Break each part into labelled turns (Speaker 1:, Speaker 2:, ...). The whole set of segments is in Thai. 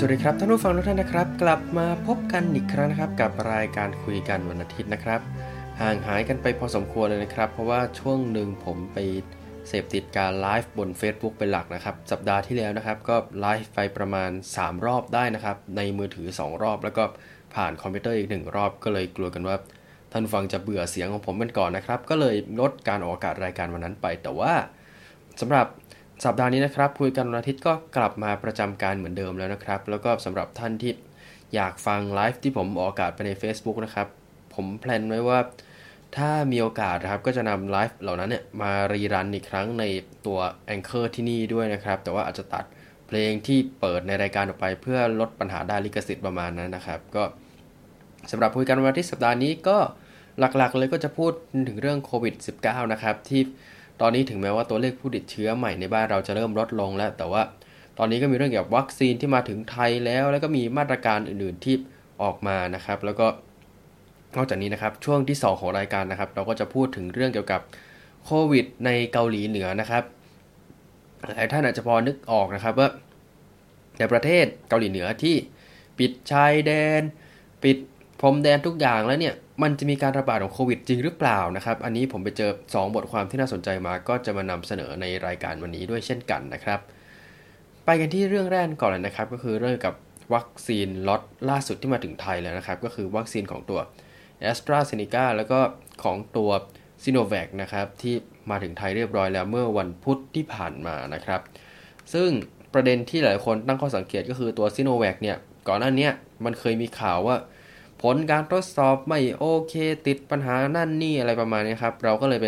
Speaker 1: สวัสดีครับท่านผู้ฟังทุกท่านนะครับ กลับมาพบกันอีกครั้งนะครับ กับรายการคุยกันวันอาทิตย์นะครับ ห่างหายกันไปพอสมควรเลยนะครับ เพราะว่าช่วงหนึ่งผมไปเสพติดการไลฟ์บน Facebook เป็นหลักนะครับ สัปดาห์ที่แล้วนะครับ ก็ไลฟ์ไปประมาณ 3 รอบได้นะครับ ในมือถือ 2 รอบ แล้วก็ผ่านคอมพิวเตอร์อีก 1 รอบก็เลยกลัวกันว่าท่านฟังจะเบื่อเสียงของผมเป็นก่อนนะครับ ก็เลยลดการออกอากาศรายการวันนั้นไป แต่ว่าสำหรับ สัปดาห์นี้นะครับ คุยกันวันอาทิตย์ก็กลับมาประจำการเหมือนเดิมแล้วนะครับ แล้วก็สำหรับท่านที่อยากฟังไลฟ์ที่ผมออกอากาศไปใน Facebook นะครับ ผมแพลนไว้ว่าถ้ามีโอกาสนะครับก็จะนำไลฟ์เหล่านั้นเนี่ยมารีรันอีกครั้งในตัว Anchor ที่นี่ด้วยนะครับ แต่ว่าอาจจะตัดเพลงที่เปิดในรายการออกไป เพื่อลดปัญหาด้านลิขสิทธิ์ประมาณนั้นนะครับ ก็สำหรับคุยกันวันอาทิตย์สัปดาห์นี้ก็หลักๆ เลยก็จะพูดถึงเรื่องโควิด -19 นะครับที่ ตอนนี้ถึงแม้ว่าตัวเลขผู้ติดเชื้อใหม่ในบ้านเราจะเริ่มลดลงแล้ว แต่ว่าตอนนี้ก็มีเรื่องเกี่ยวกับวัคซีนที่มาถึงไทยแล้ว แล้วก็มีมาตรการอื่นๆที่ออกมานะครับ แล้วก็นอกจากนี้นะครับช่วงที่ 2 ของรายการนะครับ เราก็จะพูดถึงเรื่องเกี่ยวกับโควิด ในเกาหลีเหนือนะครับหลายท่านอาจจะพอนึกออกนะครับว่าในประเทศเกาหลีเหนือที่ปิดชายแดน ปิด พรมแดนทุกอย่างแล้วเนี่ยมันจะมีการระบาดของโควิดจริงหรือเปล่านะครับ อันนี้ผมไปเจอ 2 บทความที่น่าสนใจมาก็จะมานำเสนอในรายการวันนี้ด้วยเช่นกันนะครับ ไปกันที่เรื่องแรกก่อนเลยนะครับ ก็คือเรื่องกับวัคซีนล็อตล่าสุดที่มาถึงไทยแล้วนะครับ ก็คือวัคซีนของตัว a s t r a z เซ e c a แล้วก็ของตัว s i n o v a c นะครับที่มาถึงไทยเรียบร้อยแล้วเมื่อวันพุธที่ผ่านมานะครับ ซึ่งประเด็นที่หลายคนตั้งข้อสังเกตก็คือตัว s i n o v a c เนี่ยก่อนหน้านี้มันเคยมีข่าวว่า ผลการทดสอบไม่โอเค ติดปัญหานั่นนี่อะไรประมาณนี้ครับ เราก็เลยไป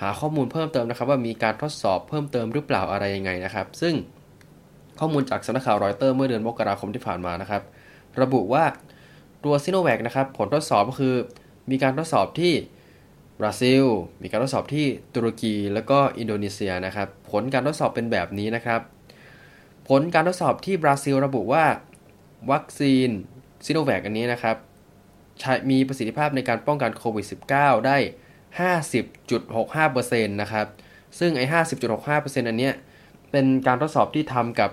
Speaker 1: หาข้อมูลเพิ่มเติมนะครับ ว่ามีการทดสอบเพิ่มเติมหรือเปล่าอะไรยังไงนะครับ ซึ่งข้อมูลจากสำนักข่าวรอยเตอร์เมื่อเดือนมกราคมที่ผ่านมานะครับ ระบุว่าตัวซิโนแวคนะครับ ผลทดสอบก็คือ มีการทดสอบที่บราซิล มีการทดสอบที่ตุรกี แล้วก็อินโดนีเซียนะครับ ผลการทดสอบเป็นแบบนี้นะครับ ผลการทดสอบที่บราซิลระบุว่า วัคซีนซิโนแวคอันนี้นะครับ มีประสิทธิภาพในการป้องกันโควิด -19 ได้ 50.65%นะครับ ซึ่งไอ้ 50.65%อันเนี้ยเป็นการทดสอบที่ทำกับ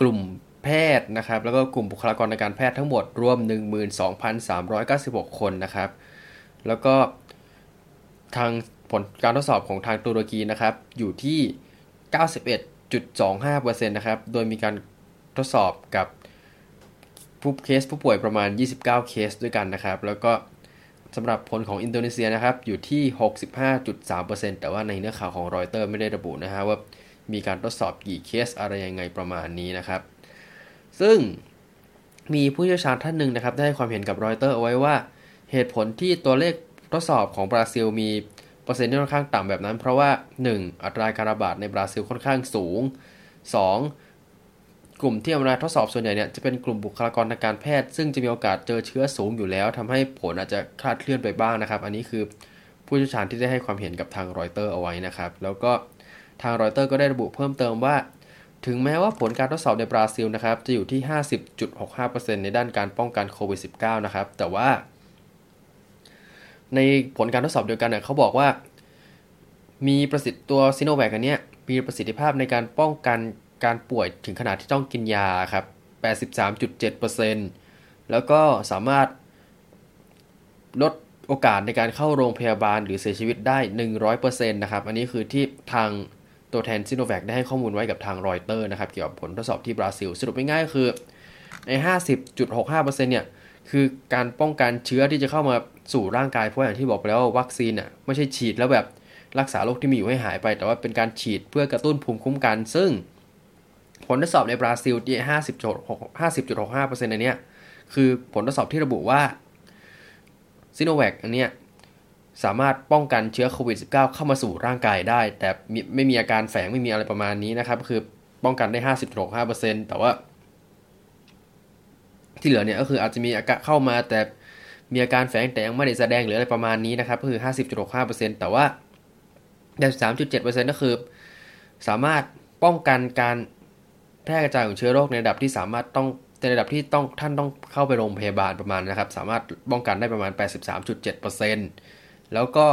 Speaker 1: กลุ่มแพทย์นะครับ แล้วก็กลุ่มบุคลากรในการแพทย์ทั้งหมดรวม 12,396 คนนะครับ แล้วก็ทางผลการทดสอบของทางตุรกีนะครับ อยู่ที่ 91.25%นะครับ โดยมีการทดสอบกับ ผู้เคสผู้ป่วยประมาณ 29 เคสด้วยกันนะครับ แล้วก็สำหรับผลของอินโดนีเซียนะครับ อยู่ที่ 65.3%แต่ว่าในเนื้อข่าวของรอยเตอร์ไม่ได้ระบุนะฮะว่ามีการทดสอบกี่เคสอะไรยังไงประมาณนี้นะครับ ซึ่งมีผู้เชี่ยวชาญท่านหนึ่งนะครับ ได้ให้ความเห็นกับรอยเตอร์เอาไว้ว่า เหตุผลที่ตัวเลขทดสอบของบราซิลมีเปอร์เซ็นต์ที่ค่อนข้างต่ำแบบนั้น เพราะว่า 1. อัตราการระบาดในบราซิลค่อนข้างสูง 2. กลุ่มที่เอามาทดสอบส่วนใหญ่เนี่ยจะเป็นกลุ่มบุคลากรทางการแพทย์ ซึ่งจะมีโอกาสเจอเชื้อสูงอยู่แล้วทำให้ผลอาจจะคลาดเคลื่อนไปบ้างนะครับ อันนี้คือผู้เชี่ยวชาญที่ได้ให้ความเห็นกับทางรอยเตอร์เอาไว้นะครับ แล้วก็ทางรอยเตอร์ก็ได้ระบุเพิ่มเติมว่า ถึงแม้ว่าผลการทดสอบในบราซิลนะครับจะอยู่ที่ 50.65%ในด้านการป้องกันโควิด -19 นะครับ แต่ว่า ในผลการทดสอบเดียวกันเนี่ยเขาบอกว่า มีประสิทธิ์ตัวซิโนแวคอันเนี้ยมีประสิทธิภาพในการป้องกัน การป่วยถึงขนาดที่ต้องกินยาครับ 83.7%แล้วก็สามารถลดโอกาสในการเข้าโรงพยาบาลหรือเสียชีวิตได้ 100%นะครับ อันนี้คือที่ทางตัวแทนซิโนแวคได้ให้ข้อมูลไว้กับทางรอยเตอร์นะครับ เกี่ยวกับผลทดสอบที่บราซิล สรุปง่ายๆคือใน50.65%เนี่ย คือการป้องกันเชื้อที่จะเข้ามาสู่ร่างกาย เพราะอย่างที่บอกไปแล้วว่าวัคซีนอะไม่ใช่ฉีดแล้วแบบรักษาโรคที่มีอยู่ให้หายไป แต่ว่าเป็นการฉีดเพื่อกระตุ้นภูมิคุ้มกัน ซึ่ง ผลทดสอบในบราซิลที่50.65%อันเนี้ยคือผลทดสอบที่ระบุว่าซิโนแวคอันเนี้ยสามารถป้องกันเชื้อโควิด -19 เข้ามาสู่ร่างกายได้ แต่ไม่มีอาการแฝงไม่มีอะไรประมาณนี้นะครับ คือป้องกันได้ 50.65%แต่ว่า ที่เหลือเนี่ยก็คืออาจจะมีอาการเข้ามาแต่มีอาการแฝงแต่ยังไม่ได้แสดงหรืออะไรประมาณนี้นะครับก็คือ 50.65%แต่ว่า 3.7%ก็คือ สามารถป้องกันการ พร่กระจายของเชื้อโรคในระดับที่สามารถต้องในระดับที่ต้องท่านต้องเข้าไปโรงพยาบาลประมาณนะครับ สามารถป้องกันได้ประมาณ 83.7%แล้วก็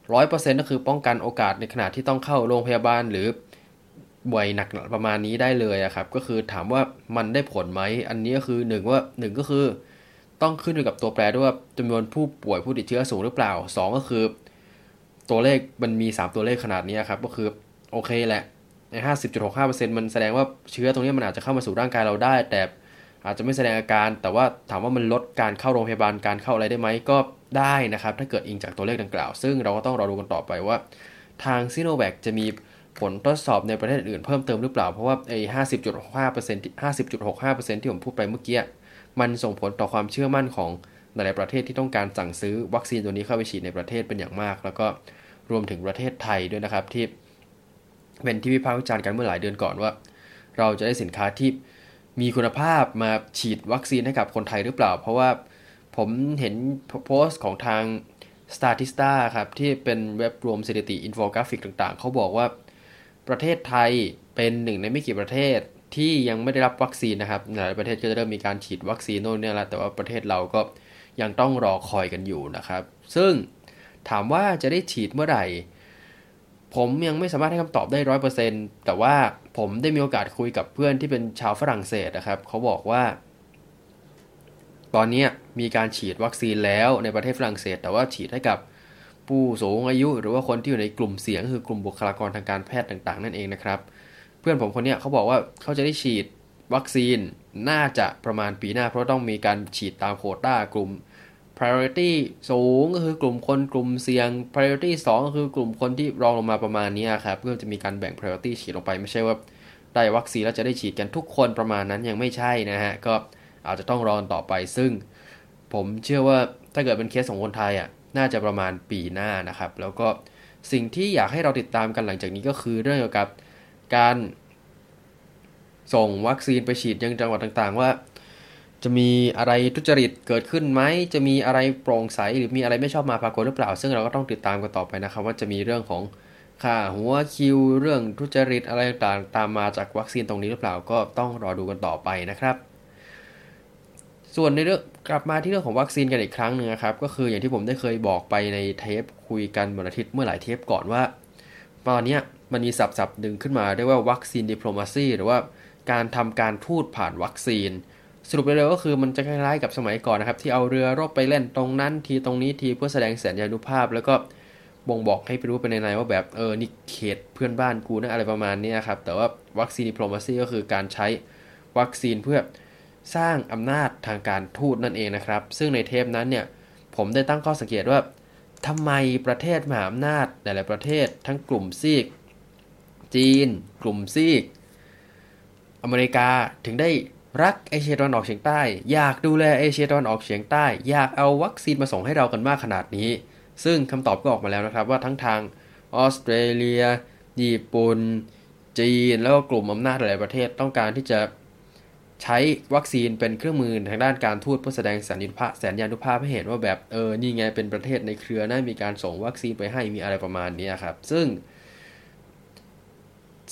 Speaker 1: 100%ก็คือป้องกันโอกาสในขณะที่ต้องเข้าโรงพยาบาลหรือบ่อยหนักประมาณนี้ได้เลยครับ ก็คือถามว่ามันได้ผลไหม อันนี้ก็คือหนึ่งว่าหนึ่งก็คือต้องขึ้นอยู่กับตัวแปรด้วยว่าจำนวนผู้ป่วยผู้ติดเชื้อสูงหรือเปล่า 2 ก็คือ ตัวเลขมันมี 3 ตัวเลขขนาดนี้ครับ ก็คือโอเคแหละ ห้าสิบจุดหกห้าเปอร์เซ็นต์มันแสดงว่าเชื้อตรงนี้มันอาจจะเข้ามาสู่ร่างกายเราได้ แต่อาจจะไม่แสดงอาการ แต่ว่าถามว่ามันลดการเข้าโรงพยาบาลการเข้าอะไรได้ไหมก็ได้นะครับ ถ้าเกิดอิงจากตัวเลขดังกล่าว ซึ่งเราก็ต้องรอดูกันต่อไปว่า ทางซีโนแวคจะมีผลทดสอบในประเทศอื่นเพิ่มเติมหรือเปล่า เพราะว่าไอ้ห้าสิบจุดห้าเปอร์เซ็นต์ห้าสิบจุดหกห้าเปอร์เซ็นต์ที่ผมพูดไปเมื่อกี้มันส่งผลต่อความเชื่อมั่นของหลายประเทศที่ต้องการสั่งซื้อวัคซีนตัวนี้เข้าไปฉีดในประเทศเป็นอย่างมาก แล้วก็รวมถึงประเทศไทยด้วยนะครับที่ เป็นที่วิพากษ์วิจารณ์กันเมื่อหลายเดือนก่อนว่า เราจะได้สินค้าที่มีคุณภาพมาฉีดวัคซีนให้กับคนไทยหรือเปล่า เพราะว่าผมเห็นโพสต์ของทาง Statista ครับ ที่เป็นเว็บรวมสถิติอินโฟกราฟิกต่างๆ เขาบอกว่าประเทศไทยเป็นหนึ่งในไม่กี่ประเทศที่ยังไม่ได้รับวัคซีนนะครับหลายประเทศก็จะเริ่มมีการฉีดวัคซีนโน่นนี่แล้วแต่ว่าประเทศเราก็ยังต้องรอคอยกันอยู่นะครับ ซึ่งถามว่าจะได้ฉีดเมื่อไหร่ ผมยังไม่สามารถให้คำตอบได้ร้อยเปอร์เซ็นต์แต่ว่าผมได้มีโอกาสคุยกับเพื่อนที่เป็นชาวฝรั่งเศสนะครับ เขาบอกว่า ตอนนี้มีการฉีดวัคซีนแล้วในประเทศฝรั่งเศส แต่ว่าฉีดให้กับผู้สูงอายุ หรือว่าคนที่อยู่ในกลุ่มเสี่ยงคือกลุ่มบุคลากรทางการแพทย์ต่าง ๆ นั่นเองนะครับ เพื่อนผมคนนี้เขาบอกว่าเขาจะได้ฉีดวัคซีนน่าจะประมาณปีหน้า เพราะต้องมีการฉีดตามโคต้ากลุ่ม priority สูงก็คือกลุ่มคนกลุ่มเสี่ยง priority 2 ก็คือกลุ่มคนที่รองลงมาประมาณนี้ครับเพื่อจะมีการแบ่ง priority ฉีดลงไปไม่ใช่ว่าได้วัคซีนแล้วจะได้ฉีดกันทุกคนประมาณนั้นยังไม่ใช่นะฮะ ก็อาจจะต้องรอต่อไปซึ่ง ผมเชื่อว่าถ้าเกิดเป็นเคสของคนไทยอะน่าจะประมาณปีหน้านะครับ แล้วก็สิ่งที่อยากให้เราติดตามกันหลังจากนี้ก็คือเรื่องเกี่ยวกับการส่งวัคซีนไปฉีดยังจังหวัดต่างๆ ว่า จะมีอะไรทุจริตเกิดขึ้นไหม จะมีอะไรโปร่งใสหรือมีอะไรไม่ชอบมาปรากฏหรือเปล่า ซึ่งเราก็ต้องติดตามกันต่อไปนะครับ ว่าจะมีเรื่องของค่าหัวคิวเรื่องทุจริตอะไรต่างตามมาจากวัคซีนตรงนี้หรือเปล่าก็ต้องรอดูกันต่อไปนะครับ ส่วนในเรื่องกลับมาที่เรื่องของวัคซีนกันอีกครั้งหนึ่งนะครับ ก็คืออย่างที่ผมได้เคยบอกไปในเทปคุยกันวันอาทิตย์เมื่อหลายเทปก่อนว่า ตอนนี้มันมีสับสับหนึ่งขึ้นมาเรียกว่าวัคซีนดิปโลมาซีหรือว่าการทำการทูตผ่านวัคซีน สรุปเร็วๆก็คือมันจะคล้ายๆกับสมัยก่อนนะครับ ที่เอาเรือรบไปเล่นตรงนั้นทีตรงนี้ทีเพื่อแสดงสัญญาณุภาพ แล้วก็บ่งบอกให้ไปรู้ไปในในว่าแบบเออนี่เขตเพื่อนบ้านกูนะอะไรประมาณนี้ครับแต่ว่าวัคซีนดิปโลมาซีก็คือการใช้วัคซีนเพื่อสร้างอำนาจทางการทูตนั่นเองนะครับ ซึ่งในเทปนั้นเนี่ยผมได้ตั้งข้อสังเกตว่าทำไมประเทศมหาอำนาจหลายๆประเทศ ทั้งกลุ่มซีก จีน กลุ่มซีก อเมริกาถึงได้ รักเอเชียตะวันออกเฉียงใต้ อยากดูแลเอเชียตะวันออกเฉียงใต้ อยากเอาวัคซีนมาส่งให้เรากันมากขนาดนี้ ซึ่งคำตอบก็ออกมาแล้วนะครับว่าทั้งทางออสเตรเลีย ญี่ปุ่น จีน แล้วก็กลุ่มอำนาจหลายประเทศต้องการที่จะใช้วัคซีนเป็นเครื่องมือทางด้านการทูตเพื่อแสดงสัญญาภาพแสนยานุภาพให้เห็นว่าแบบเออนี่ไงเป็นประเทศในเครือนะมีการส่งวัคซีนไปให้มีอะไรประมาณนี้ครับ ซึ่ง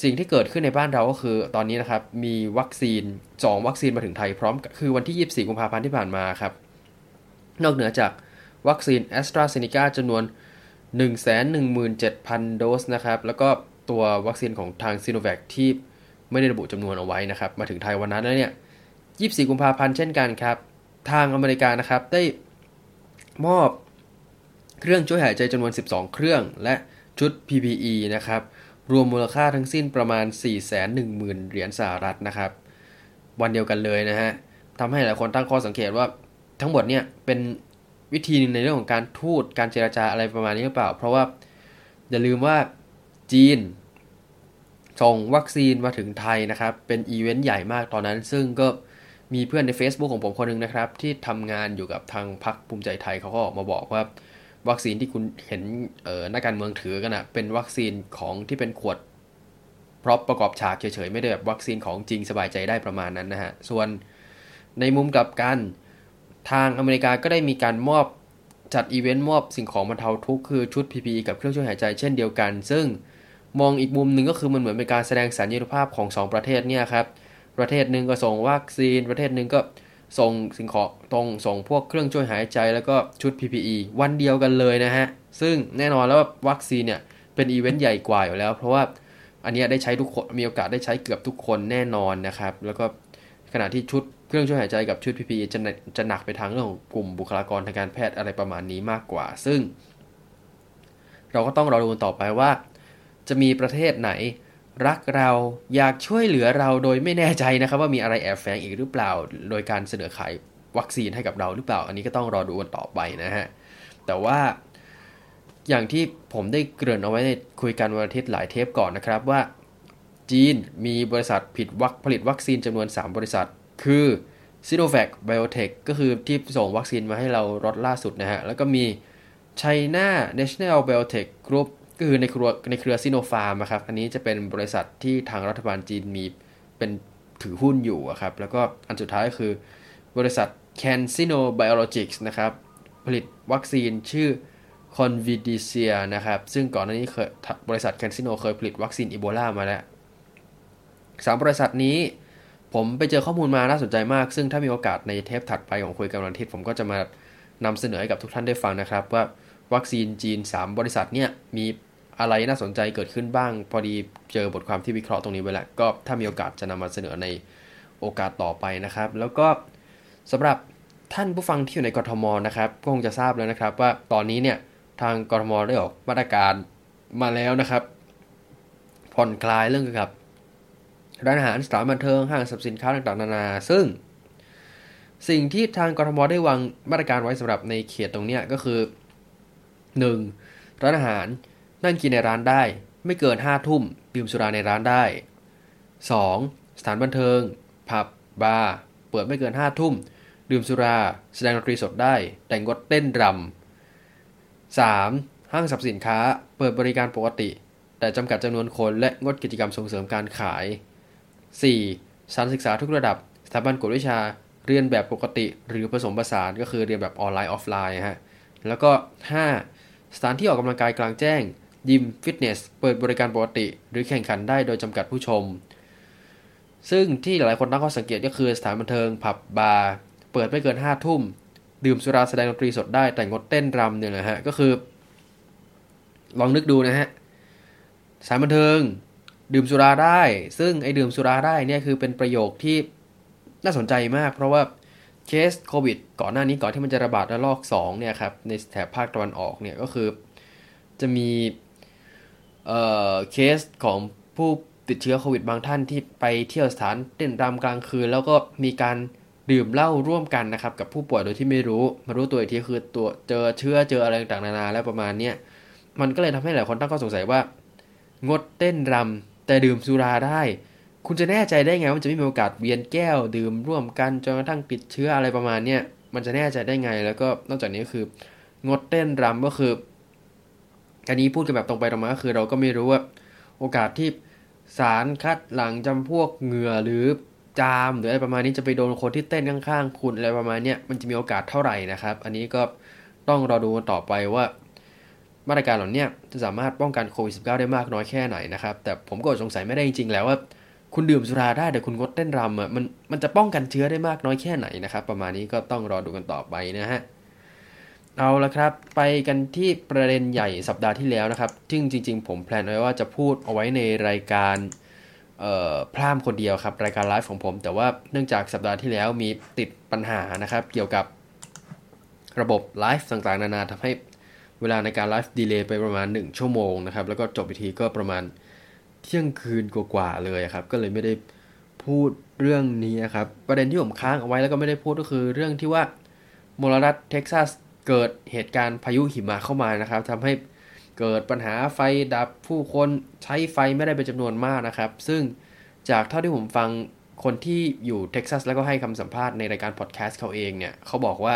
Speaker 1: สิ่งที่เกิดขึ้นในบ้านเราก็คือ ตอนนี้นะครับมีวัคซีน2วัคซีนมาถึงไทยพร้อมคือวันที่ 24 กุมภาพันธ์ที่ผ่านมาครับ นอกเหนือจากวัคซีนแอสตราเซเนกาจำนวน 117,000 โดสนะครับ แล้วก็ตัววัคซีนของทางซีโนแวคที่ไม่ได้ระบุจำนวนเอาไว้นะครับ มาถึงไทยวันนั้นแล้วเนี่ย 24 กุมภาพันธ์เช่นกันครับ ทางอเมริกานะครับได้มอบเครื่องช่วยหายใจจำนวน 12 เครื่องและชุด PPE นะครับ รวมมูลค่าทั้งสิ้นประมาณ 4 1 0 0 0 0 เหรียญสหรัฐนะครับ วันเดียวกันเลยนะฮะทำให้หลายคนตั้งข้อสังเกตว่าทั้งหมดเนี่ยเป็นวิธีหนึ่งในเรื่องของการทูตการเจราจาอะไรประมาณนี้หรือเปล่า เพราะว่าอย่าลืมว่าจีนส่งวัคซีนมาถึงไทยนะครับ เป็นอีเวนต์ใหญ่มากตอนนั้น ซึ่งก็มีเพื่อนใน Facebook ของผมคนหนึ่งนะครับ ที่ทำงานอยู่กับทางพรรคภูมิใจไทยเขาก็ออกมาบอกว่า วัคซีนที่คุณเห็นนักการเมืองถือกันนะเป็นวัคซีนของที่เป็นขวด prop ประกอบฉากเฉยๆ ไม่ได้แบบวัคซีนของจริงสบายใจได้ประมาณนั้นนะฮะ ส่วนในมุมกลับกัน ทางอเมริกาก็ได้มีการมอบจัดอีเวนต์มอบสิ่งของบรรเทาทุกข์คือชุด PPE กับเครื่องช่วยหายใจเช่นเดียวกัน ซึ่งมองอีกมุมหนึ่งก็คือมันเหมือนเป็นการแสดงสัญญาณภาพของ 2 ประเทศเนี่ยครับ ประเทศหนึ่งก็ส่งวัคซีน ประเทศหนึ่งก็ ส่งสิ่งของตรงส่งพวกเครื่องช่วยหายใจแล้วก็ชุด PPE วันเดียวกันเลยนะฮะ ซึ่งแน่นอนแล้วว่าวัคซีนเนี่ยเป็นอีเวนต์ใหญ่กว่าอยู่แล้ว เพราะว่าอันนี้ได้ใช้ทุกคนมีโอกาสได้ใช้เกือบทุกคนแน่นอนนะครับ แล้วก็ขณะที่ชุดเครื่องช่วยหายใจกับชุด PPE จะจะหนักไปทางเรื่องของกลุ่มบุคลากรทางการแพทย์อะไรประมาณนี้มากกว่า ซึ่ง เราก็ต้องรอดูต่อไปว่า จะมีประเทศไหน รักเราอยากช่วยเหลือเราโดยไม่แน่ใจนะครับ ว่ามีอะไรแอบแฝงอีกหรือเปล่า โดยการเสนอขายวัคซีนให้กับเราหรือเปล่า อันนี้ก็ต้องรอดูกันต่อไปนะฮะ แต่ว่าอย่างที่ผมได้เกริ่นเอาไว้ในคุยกันวันอาทิตย์หลายเทปก่อนนะครับว่า จีนมีบริษัทผิดวัคผลิตวัคซีนจำนวน 3 บริษัท คือ Sinovac Biotech ก็คือที่ส่งวัคซีนมาให้เรารอดล่าสุดนะฮะ แล้วก็มี China National Biotech Group คือในเครือในเครือซิโนฟาร์มครับอันนี้จะเป็นบริษัทที่ทางรัฐบาลจีนมีเป็นถือหุ้นอยู่ครับแล้วก็อันสุดท้ายคือบริษัท CanSino Biologics นะครับผลิตวัคซีนชื่อ Convidia นะครับซึ่งก่อนหน้านี้เคยบริษัท CanSino เคยผลิตวัคซีนอีโบลามาแล้วสามบริษัทนี้ผมไปเจอข้อมูลมาน่าสนใจมาก ซึ่งถ้ามีโอกาสในเทปถัดไปของคุยกันวันอาทิตย์ผมก็จะมานำเสนอให้กับทุกท่านได้ฟังนะครับ ว่าวัคซีนจีน 3 บริษัทเนี่ยมี อะไรน่าสนใจเกิดขึ้นบ้าง พอดีเจอบทความที่วิเคราะห์ตรงนี้ไว้แล้ว ก็ถ้ามีโอกาสจะนำมาเสนอในโอกาสต่อไปนะครับ แล้วก็สำหรับท่านผู้ฟังที่อยู่ในกรทมนะครับก็คงจะทราบแล้วนะครับ ว่าตอนนี้เนี่ยทางกรทมได้ออกมาตรการมาแล้วนะครับ ผ่อนคลายเรื่องเกี่ยวกับร้านอาหารสถานบันเทิงห้างสรรพสินค้าต่างๆนานา ซึ่ง สิ่งที่ทางกรทมได้วางมาตรการไว้สำหรับในเขตตรงนี้ก็คือ 1. ร้านอาหาร นั่งกินในร้านได้ ไม่เกิน5ทุ่มดื่มสุราในร้านได้ 2. สถานบันเทิง ผับ บาร์ เปิดไม่เกิน5ทุ่ม ดื่มสุรา แสดงดนตรีสดได้ แต่งดเต้นรำ 3. ห้างสรรพสินค้า เปิดบริการปกติ แต่จำกัดจำนวนคนและงดกิจกรรมส่งเสริมการขาย 4. สถานศึกษาทุกระดับ สถาบันกวดวิชา เรียนแบบปกติ หรือผสมผสานก็คือเรียนแบบออนไลน์ออฟไลน์ฮะ แล้วก็ 5. สถานที่ออกกำลังกายกลางแจ้ง ยิมฟิตเนส เปิดบริการปกติ หรือแข่งขันได้โดยจำกัดผู้ชม ซึ่งที่หลายคนตั้งข้อสังเกตก็คือสถานบันเทิงผับบาร์เปิดไม่เกิน5ทุ่ม ดื่มสุราแสดงดนตรีสดได้แต่งดเต้นรำเนี่ยนะฮะ ก็คือ ลองนึกดูนะฮะสถานบันเทิง ดื่มสุราได้ ซึ่งไอ้ดื่มสุราได้เนี่ยคือเป็นประโยคที่น่าสนใจมาก เพราะว่าเคสโควิด ก่อนหน้านี้ก่อนที่มันจะระบาดระลอก2เนี่ยครับในแถบภาคตะวันออกเนี่ยก็คือ จะมี เคสของผู้ติดเชื้อโควิดบางท่านที่ไปเที่ยวสถานเต้นรำกลางคืน แล้วก็มีการดื่มเหล้าร่วมกันนะครับ กับผู้ป่วยโดยที่ไม่รู้มารู้ตัวอีกทีคือตัวเจอเชื้อเจออะไรต่างๆนานาแล้วประมาณเนี้ยมันก็เลยทำให้หลายคนตั้งข้อสงสัยว่า งดเต้นรำแต่ดื่มสุราได้ คุณจะแน่ใจได้ไงว่าจะไม่มีโอกาสเวียนแก้ว ดื่มร่วมกันจนกระทั่งติดเชื้ออะไรประมาณเนี้ยมันจะแน่ใจได้ไง แล้วก็นอกจากนี้ก็คืองดเต้นรำก็คือ อันนี้พูดกันแบบตรงไปตรงมาก็คือเราก็ไม่รู้ว่าโอกาสที่สารคัดหลังจำพวกเหงื่อหรือจามหรืออะไรประมาณนี้จะไปโดนคนที่เต้นข้างๆคุณอะไรประมาณนี้มันจะมีโอกาสเท่าไหร่นะครับ อันนี้ก็ต้องรอดูต่อไปว่า มาตรการเหล่านี้จะสามารถป้องกันโควิด -19 ได้มากน้อยแค่ไหนนะครับ แต่ผมก็สงสัยไม่ได้จริงๆ แล้วว่าคุณดื่มสุราได้แต่คุณงดเต้นรำอะมันมันจะป้องกันเชื้อได้มากน้อยแค่ไหนนะครับ ประมาณนี้ก็ต้องรอดูกันต่อไปนะฮะ เอาละครับ ไปกันที่ประเด็นใหญ่สัปดาห์ที่แล้วนะครับซึ่งจริง ๆ ผม plan ไว้ว่าจะพูดเอาไว้ในรายการพร่ามคนเดียวครับ รายการไลฟ์ของผม แต่ว่าเนื่องจากสัปดาห์ที่แล้วมีติดปัญหานะครับ เกี่ยวกับระบบไลฟ์ต่างๆ นานาทำให้เวลาในการ live delay ไปประมาณ 1 ชั่วโมงนะครับ แล้วก็จบพิธีก็ประมาณเที่ยงคืนกว่าๆเลยครับ ก็เลยไม่ได้พูดเรื่องนี้ครับ ประเด็นที่ผมค้างเอาไว้แล้วก็ไม่ได้พูดก็คือเรื่องที่ว่ามลรัฐเท็กซัส เกิดเหตุการณ์พายุหิมะเข้ามานะครับทำให้เกิดปัญหาไฟดับผู้คนใช้ไฟไม่ได้เป็นจำนวนมากนะครับ ซึ่งจากเท่าที่ผมฟังคนที่อยู่เท็กซัสแล้วก็ให้คำสัมภาษณ์ในรายการพอดแคสต์เขาเองเนี่ยเขาบอกว่า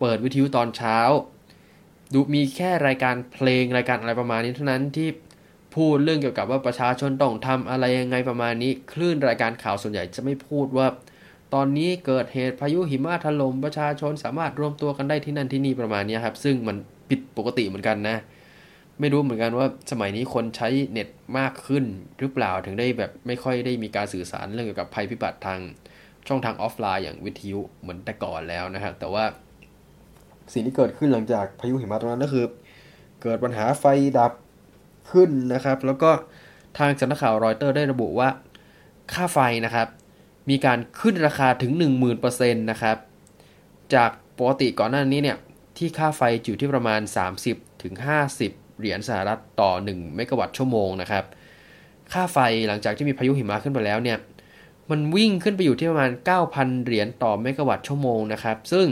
Speaker 1: เปิดวิทยุตอนเช้า ดูมีแค่รายการเพลงรายการอะไรประมาณนี้เท่านั้นที่พูดเรื่องเกี่ยวกับว่าประชาชนต้องทำอะไรยังไงประมาณนี้ คลื่นรายการข่าวส่วนใหญ่จะไม่พูดว่า ตอนนี้เกิดเหตุพายุหิมะถล่มประชาชนสามารถรวมตัวกันได้ที่นั่นที่นี่ประมาณนี้ครับ ซึ่งมันผิดปกติเหมือนกันนะ ไม่รู้เหมือนกันว่าสมัยนี้คนใช้เน็ตมากขึ้นหรือเปล่าถึงได้แบบไม่ค่อยได้มีการสื่อสารเรื่องเกี่ยวกับภัยพิบัติทางช่องทางออฟไลน์อย่างวิทยุเหมือนแต่ก่อนแล้วนะครับ แต่ว่าสิ่งที่เกิดขึ้นหลังจากพายุหิมะตรงนั้นก็คือ เกิดปัญหาไฟดับขึ้นนะครับ แล้วก็ทางสำนักข่าวรอยเตอร์ได้ระบุว่าค่าไฟนะครับ มีการขึ้นราคาถึง 10,000%นะครับ จากปกติก่อนหน้านี้เนี่ย ที่ค่าไฟอยู่ที่ประมาณ 30ถึง50เหรียญสหรัฐต่อ1เมกะวัตต์ชั่วโมงนะครับ ค่าไฟหลังจากที่มีพายุหิมะขึ้นไปแล้วเนี่ย มันวิ่งขึ้นไปอยู่ที่ประมาณ 9,000 เหรียญต่อเมกะวัตต์ชั่วโมงนะครับ ซึ่ง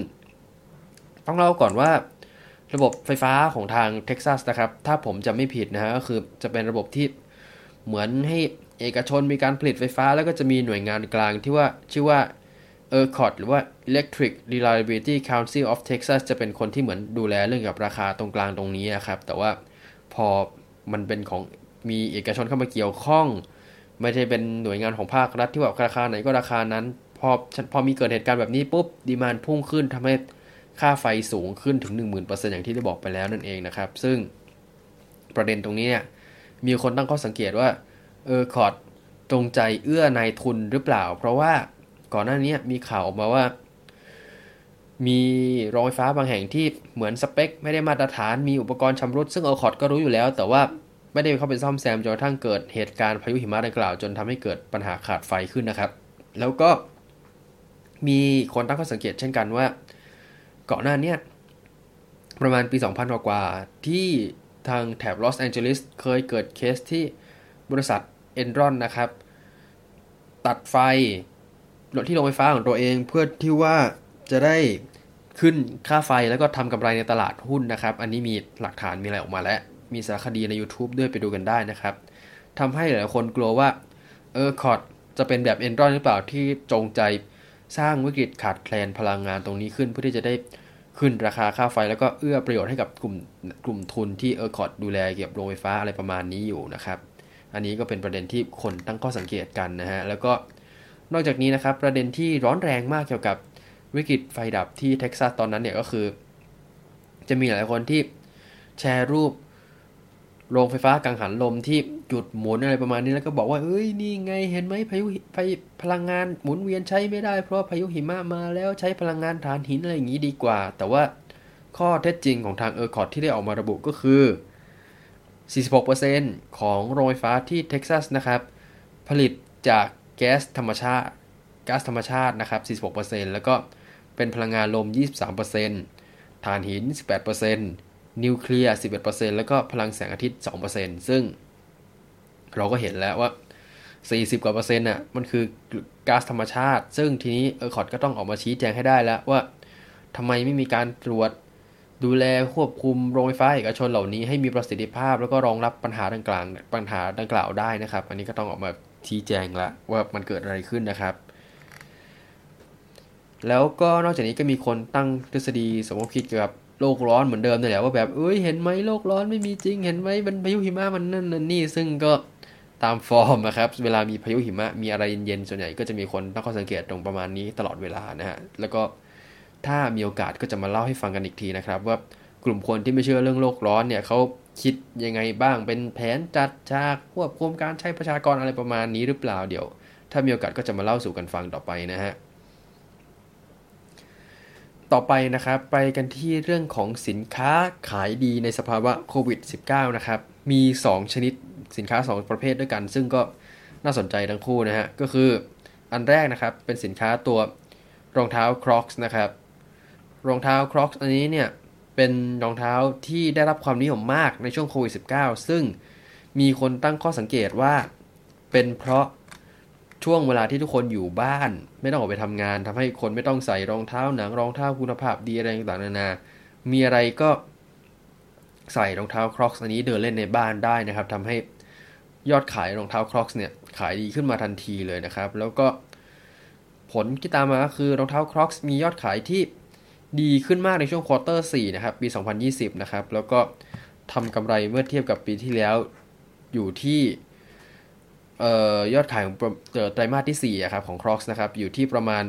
Speaker 1: ต้องเล่าก่อนว่าระบบไฟฟ้าของทางเท็กซัสนะครับ ถ้าผมจำไม่ผิดนะฮะก็คือจะเป็นระบบที่เหมือนให้ เอกชนมีการผลิตไฟฟ้า แล้วก็จะมีหน่วยงานกลางที่ว่าชื่อว่า ERCOT หรือว่า Electric Reliability Council of Texas จะเป็นคนที่เหมือนดูแลเรื่องกับราคาตรงกลางตรงนี้นะครับ แต่ว่าพอมันเป็นของมีเอกชนเข้ามาเกี่ยวข้อง ไม่ใช่เป็นหน่วยงานของภาครัฐที่ว่าราคาไหนก็ราคานั้น พอพอมีเกิดเหตุการณ์แบบนี้ปุ๊บดีมานพุ่งขึ้นทำให้ค่าไฟสูงขึ้นถึง 10,000%อย่างที่ได้บอกไปแล้วนั่นเองนะครับ ซึ่งประเด็นตรงนี้เนี่ยมีคนตั้งข้อสังเกตว่า ERCOT จงใจเอื้อนายทุนหรือเปล่า เพราะว่าก่อนหน้านี้มีข่าวออกมาว่า มีโรงไฟฟ้าบางแห่งที่เหมือนสเปค ไม่ได้มาตรฐานมีอุปกรณ์ชำรุดซึ่ง ERCOT ก็รู้อยู่แล้ว แต่ว่าไม่ได้เข้าไปซ่อมแซมจนกระทั่งเกิดเหตุการณ์พายุหิมะดังกล่าว จนทำให้เกิดปัญหาขาดไฟขึ้นนะครับ แล้วก็มีคนตั้งข้อสังเกตเช่นกันว่า ก่อนหน้านี้ประมาณปี 2000 กว่าที่ทางแถบลอสแอนเจลิสเคยเกิดเคสที่บริษัท เอนรอนนะครับ ตัดไฟที่โรงไฟฟ้าของตัวเองเพื่อที่ว่าจะได้ขึ้นค่าไฟแล้วก็ทำกำไรในตลาดหุ้นนะครับ อันนี้มีหลักฐานมีอะไรออกมาแล้ว มีสารคดีใน YouTube ด้วยไปดูกันได้นะครับทำให้หลายคนกลัวว่า ERCOT จะเป็นแบบเอนรอนหรือเปล่าที่จงใจสร้างวิกฤตขาดแคลนพลังงานตรงนี้ขึ้นเพื่อที่จะได้ขึ้นราคาค่าไฟแล้วก็เอื้อประโยชน์ให้กับกลุ่มกลุ่มทุนที่ ERCOT ดูแลเกี่ยวกับโรงไฟฟ้าอะไรประมาณนี้อยู่นะครับ อันนี้ก็เป็นประเด็นที่คนตั้งข้อสังเกตกันนะฮะ แล้วก็นอกจากนี้นะครับประเด็นที่ร้อนแรงมากเกี่ยวกับวิกฤตไฟดับที่เท็กซัสตอนนั้นเนี่ยก็คือ จะมีหลายคนที่แชร์รูปโรงไฟฟ้ากังหันลมที่หยุดหมุนอะไรประมาณนี้แล้วก็บอกว่าเอ้ยนี่ไงเห็นไหมพายุไฟพลังงานหมุนเวียนใช้ไม่ได้เพราะพายุหิมะมาแล้วใช้พลังงานถ่านหินอะไรอย่างนี้ดีกว่า แต่ว่าข้อเท็จจริงของทาง ERCOT ที่ได้ออกมาระบุก็คือ 46%ของโรงไฟฟ้าที่เท็กซัสนะครับ ผลิตจากแก๊สธรรมชาติก๊าซธรรมชาตินะครับ 46%แล้วก็เป็นพลังงานลม 23%ถ่านหิน 18%นิวเคลียร์ 11%แล้วก็พลังแสงอาทิตย์ 2%ซึ่งเราก็เห็นแล้วว่า 40 กว่าเปอร์เซ็นต์น่ะ มันคือก๊าซธรรมชาติ ซึ่งทีนี้เออคอร์ดก็ต้องออกมาชี้แจงให้ได้แล้วว่าทำไมไม่มีการตรวจ ดูแลควบคุมโรงไฟฟ้าเอกชนเหล่านี้ให้มีประสิทธิภาพ แล้วก็รองรับปัญหาดังกล่าวปัญหาดังกล่าวได้นะครับ อันนี้ก็ต้องออกมาชี้แจงละว่ามันเกิดอะไรขึ้นนะครับ แล้วก็นอกจากนี้ก็มีคนตั้งทฤษฎีสมมติคิดเกี่ยวกับโลกร้อนเหมือนเดิมนี่แหละว่าแบบเอ้ยเห็นไหมโลกร้อนไม่มีจริง เห็นไหมมันพายุหิมะมันนั่นนั่นนี่ซึ่งก็ตามฟอร์มนะครับ เวลามีพายุหิมะมีอะไรเย็นๆส่วนใหญ่ก็จะมีคนตั้งข้อสังเกตตรงประมาณนี้ตลอดเวลานะฮะแล้วก็ ถ้ามีโอกาสก็จะมาเล่าให้ฟังกันอีกทีนะครับ ว่ากลุ่มคนที่ไม่เชื่อเรื่องโลกร้อนเนี่ยเขาคิดยังไงบ้างเป็นแผนจัดฉากควบคุมการใช้ประชากรอะไรประมาณนี้หรือเปล่าเดี๋ยว ถ้ามีโอกาสก็จะมาเล่าสู่กันฟังต่อไปนะฮะต่อไปนะครับไปกันที่เรื่องของสินค้าขายดีในสภาวะโควิด -19 นะครับ มี 2 ชนิดสินค้า 2 ประเภทด้วยกัน ซึ่งก็น่าสนใจทั้งคู่นะฮะ ก็คืออันแรกนะครับ เป็นสินค้าตัวรองเท้า Crocs นะครับ รองเท้า Crocs อันนี้เนี่ยเป็นรองเท้าที่ได้รับความนิยมมากในช่วงโควิด -19 ซึ่งมีคนตั้งข้อสังเกตว่าเป็นเพราะช่วงเวลาที่ทุกคนอยู่บ้าน ไม่ต้องออกไปทำงานทำให้คนไม่ต้องใส่รองเท้าหนังรองเท้าคุณภาพดีอะไรต่างๆนานา มีอะไรก็ใส่รองเท้าครอกส์อันนี้เดินเล่นในบ้านได้นะครับทำให้ยอดขายรองเท้าครอกส์เนี่ยขายดีขึ้นมาทันทีเลยนะครับ แล้วก็ผลที่ตามมาคือรองเท้าครอกส์มียอดขายที่ ดีขึ้นมากในช่วงควอเตอร์4นะครับ ปี 2020 นะครับ แล้วก็ทำกำไรเมื่อเทียบกับปีที่แล้วอยู่ที่ยอดขายของไตรมาสที่4ครับของ Crocs นะครับ อยู่ที่ประมาณ